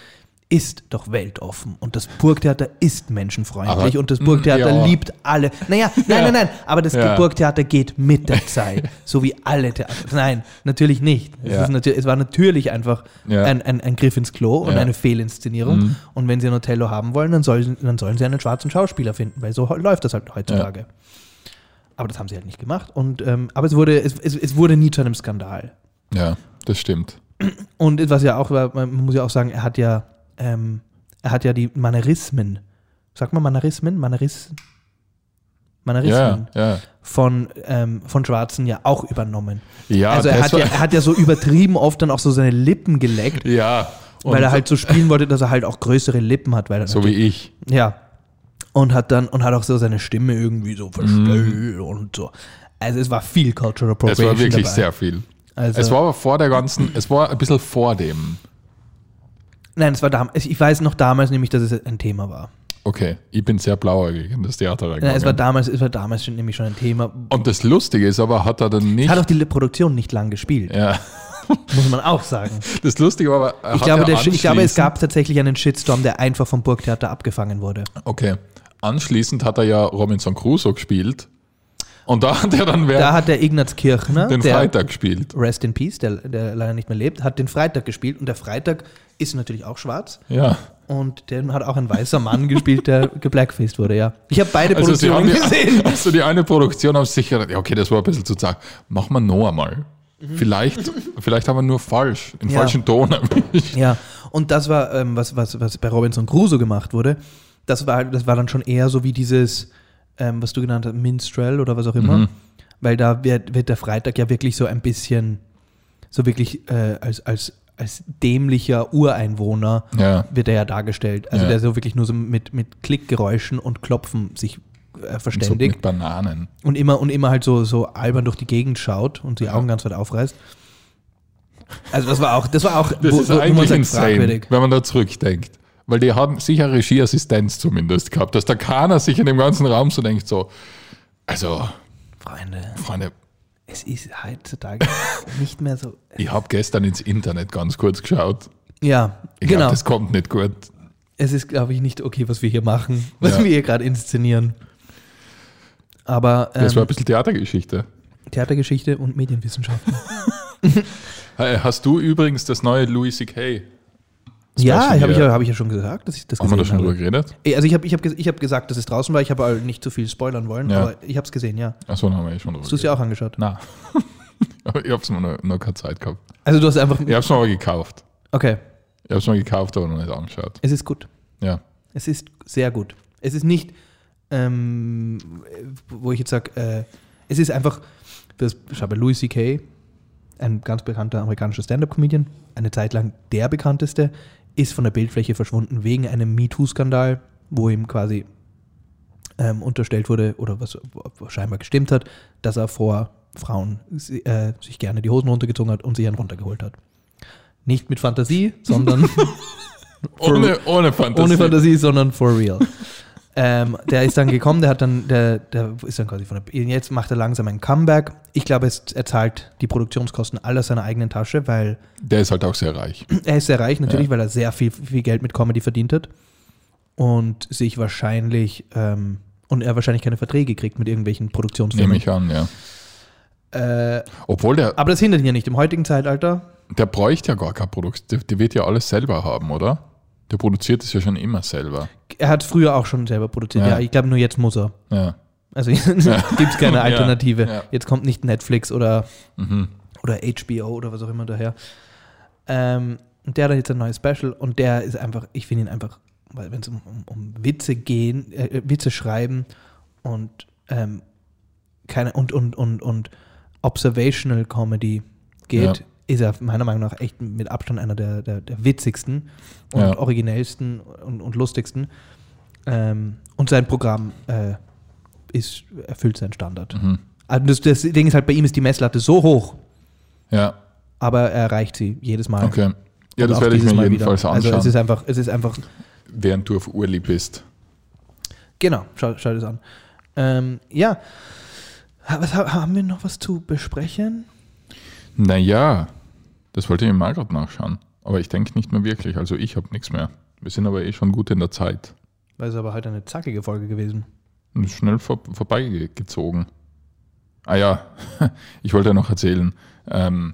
ist doch weltoffen und das Burgtheater ist menschenfreundlich Aber- und das Burgtheater ja. liebt alle. Naja, [LAUGHS] nein, Ja. nein, nein, aber das Ja. Burgtheater geht mit der Zeit, [LAUGHS] so wie alle Theater. Nein, natürlich nicht. Es, natür es war natürlich einfach ein, ein, ein Griff ins Klo und eine Fehlinszenierung. Mhm. Und wenn sie ein Othello haben wollen, dann, soll, dann sollen sie einen schwarzen Schauspieler finden, weil so läuft das halt heutzutage. Aber das haben sie halt nicht gemacht. Und, ähm, aber es wurde, es, es, es wurde nie zu einem Skandal. ja, das stimmt. Und was ja auch, man muss ja auch sagen, er hat ja, ähm, er hat ja die Manierismen, sag mal Manierismen, Manieris, Ja, Manierismen ja. von, ähm, von Schwarzen ja auch übernommen. Ja, also er hat, ja, er hat ja so übertrieben oft dann auch so seine Lippen geleckt, Ja, weil er halt so spielen wollte, dass er halt auch größere Lippen hat. Weil so wie ich. Ja. Und hat dann, und hat auch so seine Stimme irgendwie so verstellt und so. Also es war viel Cultural Mhm. Es Appropriation war wirklich dabei. sehr viel. Also- es war aber vor der ganzen, es war ein bisschen vor dem. Nein, es war damals, ich weiß noch damals nämlich, dass es ein Thema war. Okay, ich bin sehr blauäugig in das Theater Nein, reingegangen. es war damals, es war damals schon, nämlich schon ein Thema. Und das Lustige ist aber, hat er dann nicht. Hat auch die Produktion nicht lang gespielt, ja, [LAUGHS] muss man auch sagen. das Lustige war aber, er Ich glaube, der, ich glaube, es gab tatsächlich einen Shitstorm, der einfach vom Burgtheater abgefangen wurde. Okay, anschließend hat er ja Robinson Crusoe gespielt. Und da hat er dann wer Da hat der Ignaz Kirchner, den Freitag gespielt. Rest in Peace, der, der leider nicht mehr lebt, hat den Freitag gespielt und der Freitag ist natürlich auch schwarz Ja. und den hat auch ein weißer Mann gespielt, der [LAUGHS] geblackfaced wurde, ja. Ich habe beide Also, Produktionen die, gesehen. [LAUGHS] also die eine Produktion haben sich gedacht, ja, okay, das war ein bisschen zu zart. Machen wir noch einmal. Vielleicht, vielleicht haben wir nur falsch, Mhm. Ja. falschen Ton. Ja, und das war, ähm, was, was, was bei Robinson Crusoe gemacht wurde, das war, das war dann schon eher so wie dieses, ähm, was du genannt hast, Minstrel oder was auch immer. Mhm. Weil da wird, wird der Freitag ja wirklich so ein bisschen, so wirklich äh, als, als, als dämlicher Ureinwohner Ja. wird er ja dargestellt. Also Ja. der so wirklich nur so mit, mit Klickgeräuschen und Klopfen sich äh, So verständigt mit Bananen. und immer und immer halt so, so albern durch die Gegend schaut und die Augen ganz weit aufreißt. Also das war auch, das war auch, Das ist wo eigentlich sagt, insane, fragwürdig. wenn man da zurückdenkt. Weil die haben sicher Regieassistenz zumindest gehabt, dass da keiner sich in dem ganzen Raum so denkt, so, also, Freunde, Freunde, es ist heutzutage [LAUGHS] nicht mehr so. ich habe gestern ins Internet ganz kurz geschaut. Ja, Ich genau. glaube, das kommt nicht gut. es ist, glaube ich, nicht okay, was wir hier machen, was Ja. wir hier gerade inszenieren. Aber Das war ein ähm, bisschen Theatergeschichte. Theatergeschichte und Medienwissenschaften. [LAUGHS] Hast du übrigens das neue Louis C.K.? Ja, habe ich, ja- hab ich ja schon gesagt, dass ich das Haben wir da gesehen schon habe. drüber geredet? Also ich habe ich hab, ich hab gesagt, dass es draußen war. Ich habe nicht zu viel spoilern wollen, Ja. aber ich habe es gesehen, ja. Achso, dann haben wir eh schon drüber Hast du es ja auch angeschaut? Nein. [LAUGHS] Aber ich habe es noch, noch keine Zeit gehabt. Also du hast einfach... Ich habe es mir aber gekauft. Okay, Ich habe es mir gekauft, aber noch nicht angeschaut. es ist gut. Ja. Es ist sehr gut. Es ist nicht, ähm, wo ich jetzt sage, äh, es ist einfach, das schau bei Louis C.K., ein ganz bekannter amerikanischer Stand-Up-Comedian, eine Zeit lang der bekannteste, ist von der Bildfläche verschwunden wegen einem MeToo-Skandal, wo ihm quasi ähm, unterstellt wurde, oder was scheinbar gestimmt hat, dass er vor Frauen äh, sich gerne die Hosen runtergezogen hat und sie einen runtergeholt hat. Nicht mit Fantasie, sondern [LAUGHS] Ohne, ohne [LAUGHS] Fantasie. ohne Fantasie, sondern for real. Ähm, der ist dann gekommen, der hat dann, der, der ist dann quasi von der, jetzt macht er langsam ein Comeback. Ich glaube, er zahlt die Produktionskosten aller seiner eigenen Tasche, weil Der ist halt auch sehr reich. [CLEARS THROAT] er ist sehr reich natürlich, Ja. weil er sehr viel, viel Geld mit Comedy verdient hat und sich wahrscheinlich, ähm, und er wahrscheinlich keine Verträge kriegt mit irgendwelchen Nehme Produktionsfirmen. ich an, ja. Äh, Obwohl der, aber das hindert ihn ja nicht. Im heutigen Zeitalter, der bräuchte ja gar keine Produktion. Der, der wird ja alles selber haben, oder? Der produziert es ja schon immer selber. er hat früher auch schon selber produziert. Ja. Ja, ich glaube, nur jetzt muss er. Ja. Also [LAUGHS] gibt es keine [LAUGHS] Alternative. ja. Jetzt kommt nicht Netflix oder, Mhm. oder HBO oder was auch immer daher. Ähm, und der hat jetzt ein neues Special und der ist einfach, ich finde ihn einfach, weil wenn es um, um, um Witze gehen, äh, Witze schreiben und ähm, keine und und und und Observational Comedy geht. Ist er meiner Meinung nach echt mit Abstand einer der, der, der witzigsten und Ja. originellsten und, und lustigsten. Ähm, und sein Programm äh, ist, erfüllt seinen Standard. Mhm. Also das, das Ding ist halt, bei ihm ist die Messlatte so hoch, Ja, aber er erreicht sie jedes Mal. okay. Ja, das werde ich mir Mal jedenfalls wieder. anschauen, Also es ist einfach, es ist einfach, während du auf Urli bist. genau, schau, schau das an. Ähm, ja, was, ha- haben wir noch was zu besprechen? Naja, das wollte ich mir mal gerade nachschauen. Aber ich denke nicht mehr wirklich. Also ich habe nichts mehr. Wir sind aber eh schon gut in der Zeit. Weil es aber halt eine zackige Folge gewesen. Und ist schnell vor, vorbeigezogen. Ah ja, [LAUGHS] ich wollte ja noch erzählen. Ähm,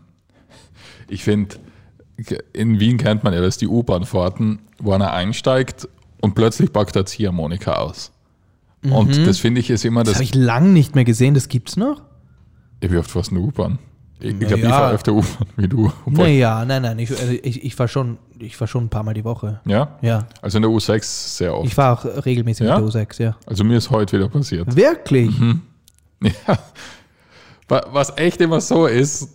ich finde, in Wien kennt man ja das, die U-Bahn-Fahrten, wo einer einsteigt und plötzlich packt er Ziehharmonika aus. Und das finde ich ist immer Mhm. Das das. habe ich lang nicht mehr gesehen, das gibt's noch? Ich wie oft du eine U-Bahn? Ich, ich glaube, ich Naja. fahre öfter U-Bahn wie du. Naja, nein, nein, ich, also ich, ich fahre schon, ich fahr schon ein paar Mal die Woche. Ja? Ja, Also in der U6 sehr oft. ich fahre auch regelmäßig Ja? mit der U6, ja. Also mir ist heute wieder passiert. Wirklich? [LAUGHS] Ja. Wa- Was echt immer so ist,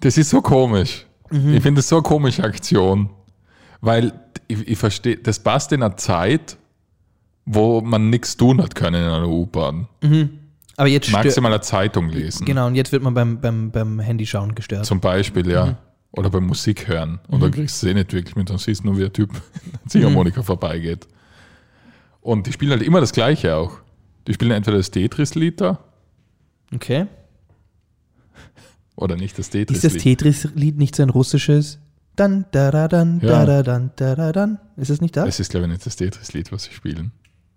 das ist so komisch. Ich finde das so eine komische Aktion. Weil ich, ich verstehe, das passt in einer Zeit, wo man nichts tun hat können in einer U-Bahn. Aber jetzt eine Zeitung lesen. genau, und jetzt wird man beim, beim, beim Handyschauen gestört. Zum Beispiel, ja. Mhm. Oder beim Musik hören. Und dann kriegst du es eh nicht wirklich mit, dann siehst du nur, wie ein Typ [LAUGHS] an Ziehharmonika vorbeigeht. Und die spielen halt immer das Gleiche auch. Die spielen entweder das Tetris-Lied da Okay. oder nicht das Ist das Tetris-Lied. Tetris-Lied nicht so ein russisches? Dann, da, da, dann, Ja. da, da, dann, da, da, dann. Ist das nicht das? Es ist, glaube ich, nicht das Tetris-Lied, was sie spielen.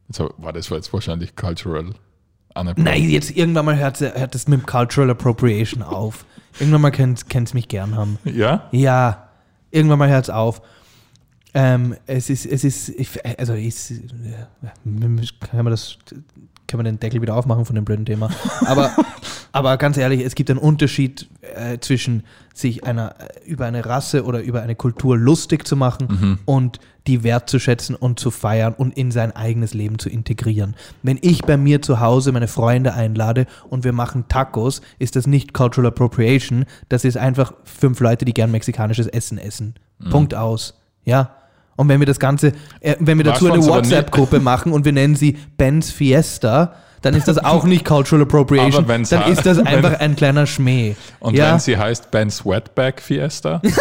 Jetzt, war das war jetzt wahrscheinlich cultural unappropriate. Nein, jetzt irgendwann mal hört, hört das mit Cultural Appropriation auf. Irgendwann mal könnt es mich gern haben. Ja? Ja, irgendwann mal hört es auf. Ähm, es ist, es ist, ich, also ist, äh, kann man das, kann man den Deckel wieder aufmachen von dem blöden Thema. Aber, [LAUGHS] aber ganz ehrlich, es gibt einen Unterschied äh, zwischen sich einer äh, über eine Rasse oder über eine Kultur lustig zu machen und die wertzuschätzen und zu feiern und in sein eigenes Leben zu integrieren. Wenn ich bei mir zu Hause meine Freunde einlade und wir machen Tacos, ist das nicht Cultural Appropriation, das ist einfach fünf Leute, die gern mexikanisches Essen essen. Punkt aus. Ja. Und wenn wir das Ganze, äh, wenn wir dazu eine nie- WhatsApp-Gruppe machen und wir nennen sie Ben's Fiesta, dann ist das auch nicht Cultural Appropriation. Dann ha- ist das [LAUGHS] einfach ein kleiner Schmäh. Und ja? wenn sie heißt Ben Sweatback Fiesta? [LAUGHS]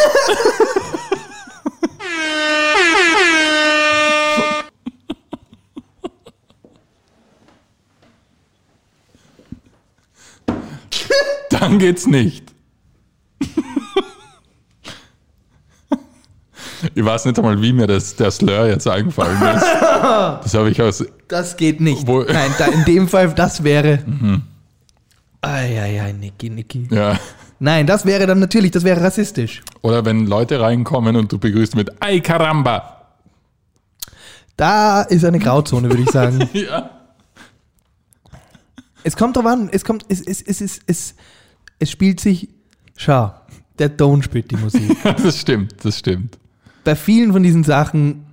Dann geht's nicht. Ich weiß nicht einmal, wie mir das, der Slur jetzt eingefallen ist. [LAUGHS] Das habe ich aus. Das geht nicht. Wo- Nein, da in dem Fall, das wäre. [LAUGHS] Eieiei, Niki, Niki. Ja. Nein, das wäre dann natürlich, das wäre rassistisch. Oder wenn Leute reinkommen und du begrüßt mit Ay caramba. Da ist eine Grauzone, würde ich sagen. [LAUGHS] Ja. es kommt drauf an, es kommt, es, es, es, es, es, es spielt sich, schau, der Don spielt die Musik. Das stimmt, das stimmt. Bei vielen von diesen Sachen,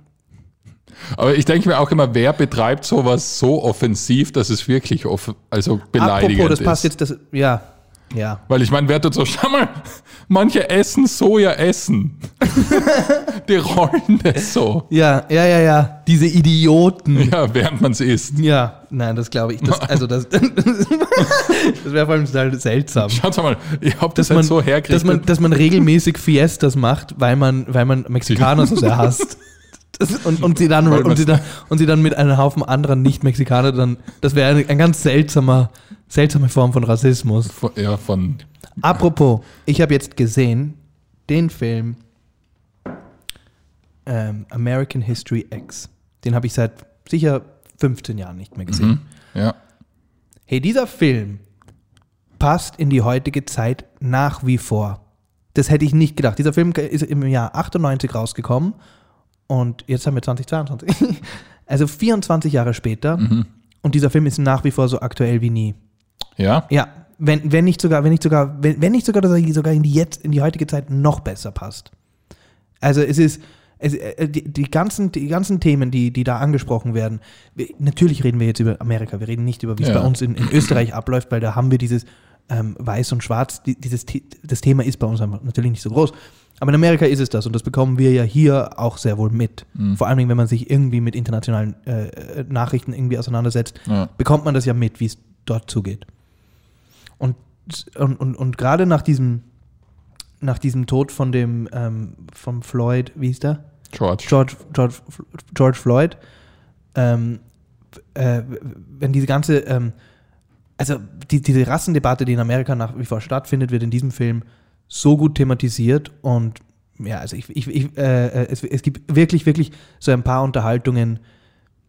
Aber ich denke mir auch immer, wer betreibt sowas so offensiv, dass es wirklich off also beleidigend apropos, das passt ist. jetzt, das, ja, ja. Weil ich meine, wer tut so, schau mal, manche essen Soja essen. [LAUGHS] Die rollen das so. Ja, ja, ja, ja, diese Idioten. Ja, während man es isst. Ja, nein, das glaube ich, das, [LAUGHS] also das, [LAUGHS] das wäre vor allem total seltsam. Schaut mal, ich habe das, dass man, halt so hergekriegt. dass, man, dass man regelmäßig Fiestas macht, weil man, weil man Mexikaner so sehr hasst. Das, und, und, sie dann, und, sie dann, und sie dann mit einem Haufen anderen Nicht-Mexikaner dann, das wäre ein, ein ganz seltsamer, seltsame Form von Rassismus. Von- ja, von, Apropos, ich habe jetzt gesehen, den Film ähm, American History X. Den habe ich seit sicher 15 Jahren nicht mehr gesehen. ja, Hey, dieser Film passt in die heutige Zeit nach wie vor. Das hätte ich nicht gedacht. Dieser Film ist im Jahr 98 rausgekommen und jetzt haben wir 2022. [LAUGHS] Also 24 Jahre später und dieser Film ist nach wie vor so aktuell wie nie. Ja, Ja, wenn, wenn nicht sogar, wenn nicht sogar, wenn, wenn nicht sogar, dass er sogar in die jetzt, in die heutige Zeit noch besser passt. Also es ist, es, äh, die, die, ganzen, die ganzen Themen, die, die da angesprochen werden, wir, natürlich reden wir jetzt über Amerika, wir reden nicht über, wie es Ja. bei uns in, in Österreich abläuft, weil da haben wir dieses ähm, Weiß und Schwarz, die, dieses, das Thema ist bei uns natürlich nicht so groß. Aber in Amerika ist es das und das bekommen wir ja hier auch sehr wohl mit. Vor allem, wenn man sich irgendwie mit internationalen äh, äh, Nachrichten irgendwie auseinandersetzt, ja. bekommt man das ja mit, wie es dort zugeht. Und, und, und, und gerade nach diesem, nach diesem Tod von dem, ähm, vom Floyd, wie hieß der? George. George, George, George Floyd, ähm, äh, wenn diese ganze, ähm, also die, diese Rassendebatte, die in Amerika nach wie vor stattfindet, wird in diesem Film so gut thematisiert und ja, also ich, ich, ich äh, es, es gibt wirklich, wirklich so ein paar Unterhaltungen,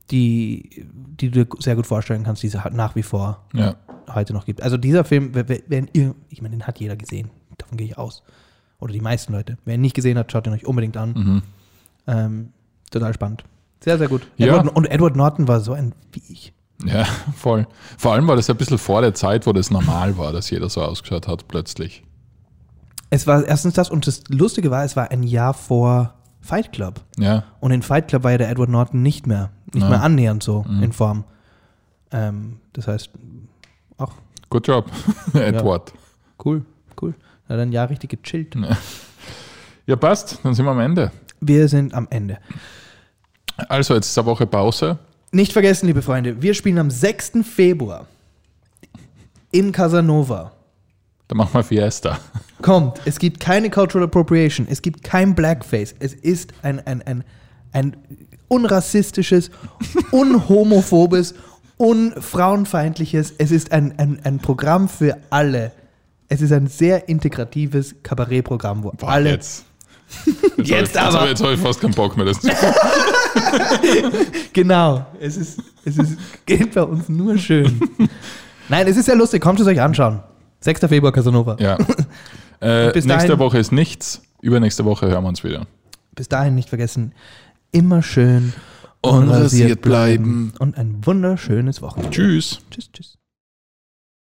die, die du dir sehr gut vorstellen kannst, die es halt nach wie vor Ja. heute noch gibt. Also dieser Film, wenn ihr, ich meine, den hat jeder gesehen, davon gehe ich aus. Oder die meisten Leute. Wer ihn nicht gesehen hat, schaut ihn euch unbedingt an. Mhm. Ähm, total spannend. Sehr, sehr gut. Ja. Edward, und Edward Norton war so ein Viech. ja, [LAUGHS] voll. Vor allem war das ein bisschen vor der Zeit, wo das normal war, dass jeder so ausgeschaut hat, plötzlich. Es war erstens das und das Lustige war, es war ein Jahr vor Fight Club. Ja, Und in Fight Club war ja der Edward Norton nicht mehr, nicht Ja. mehr annähernd so in Form. Ähm, das heißt, auch good job, [LAUGHS] Edward. cool, cool. Er hat ein Jahr richtig gechillt. Ja, passt, dann sind wir am Ende. Wir sind am Ende. Also, jetzt ist eine Woche Pause. Nicht vergessen, liebe Freunde, wir spielen am 6. Februar im Casanova. Dann machen wir Fiesta. Kommt, es gibt keine Cultural Appropriation, es gibt kein Blackface, es ist ein, ein, ein, ein unrassistisches, [LAUGHS] unhomophobes, unfrauenfeindliches, es ist ein, ein, ein Programm für alle. Es ist ein sehr integratives Kabarettprogramm, wo Boah, alle. Jetzt. [LAUGHS] Jetzt Jetzt, habe ich, jetzt, aber. habe, jetzt habe ich fast keinen Bock mehr. Das zu [LAUGHS] Genau, es ist, es ist, geht bei uns nur schön. Nein, es ist sehr lustig, kommt es euch anschauen. 6. Februar Casanova. ja. Äh, bis nächste dahin- Woche ist nichts. Übernächste Woche hören wir uns wieder. Bis dahin nicht vergessen, immer schön Unrasiert bleiben. und ein wunderschönes Wochenende. Tschüss. Tschüss, tschüss.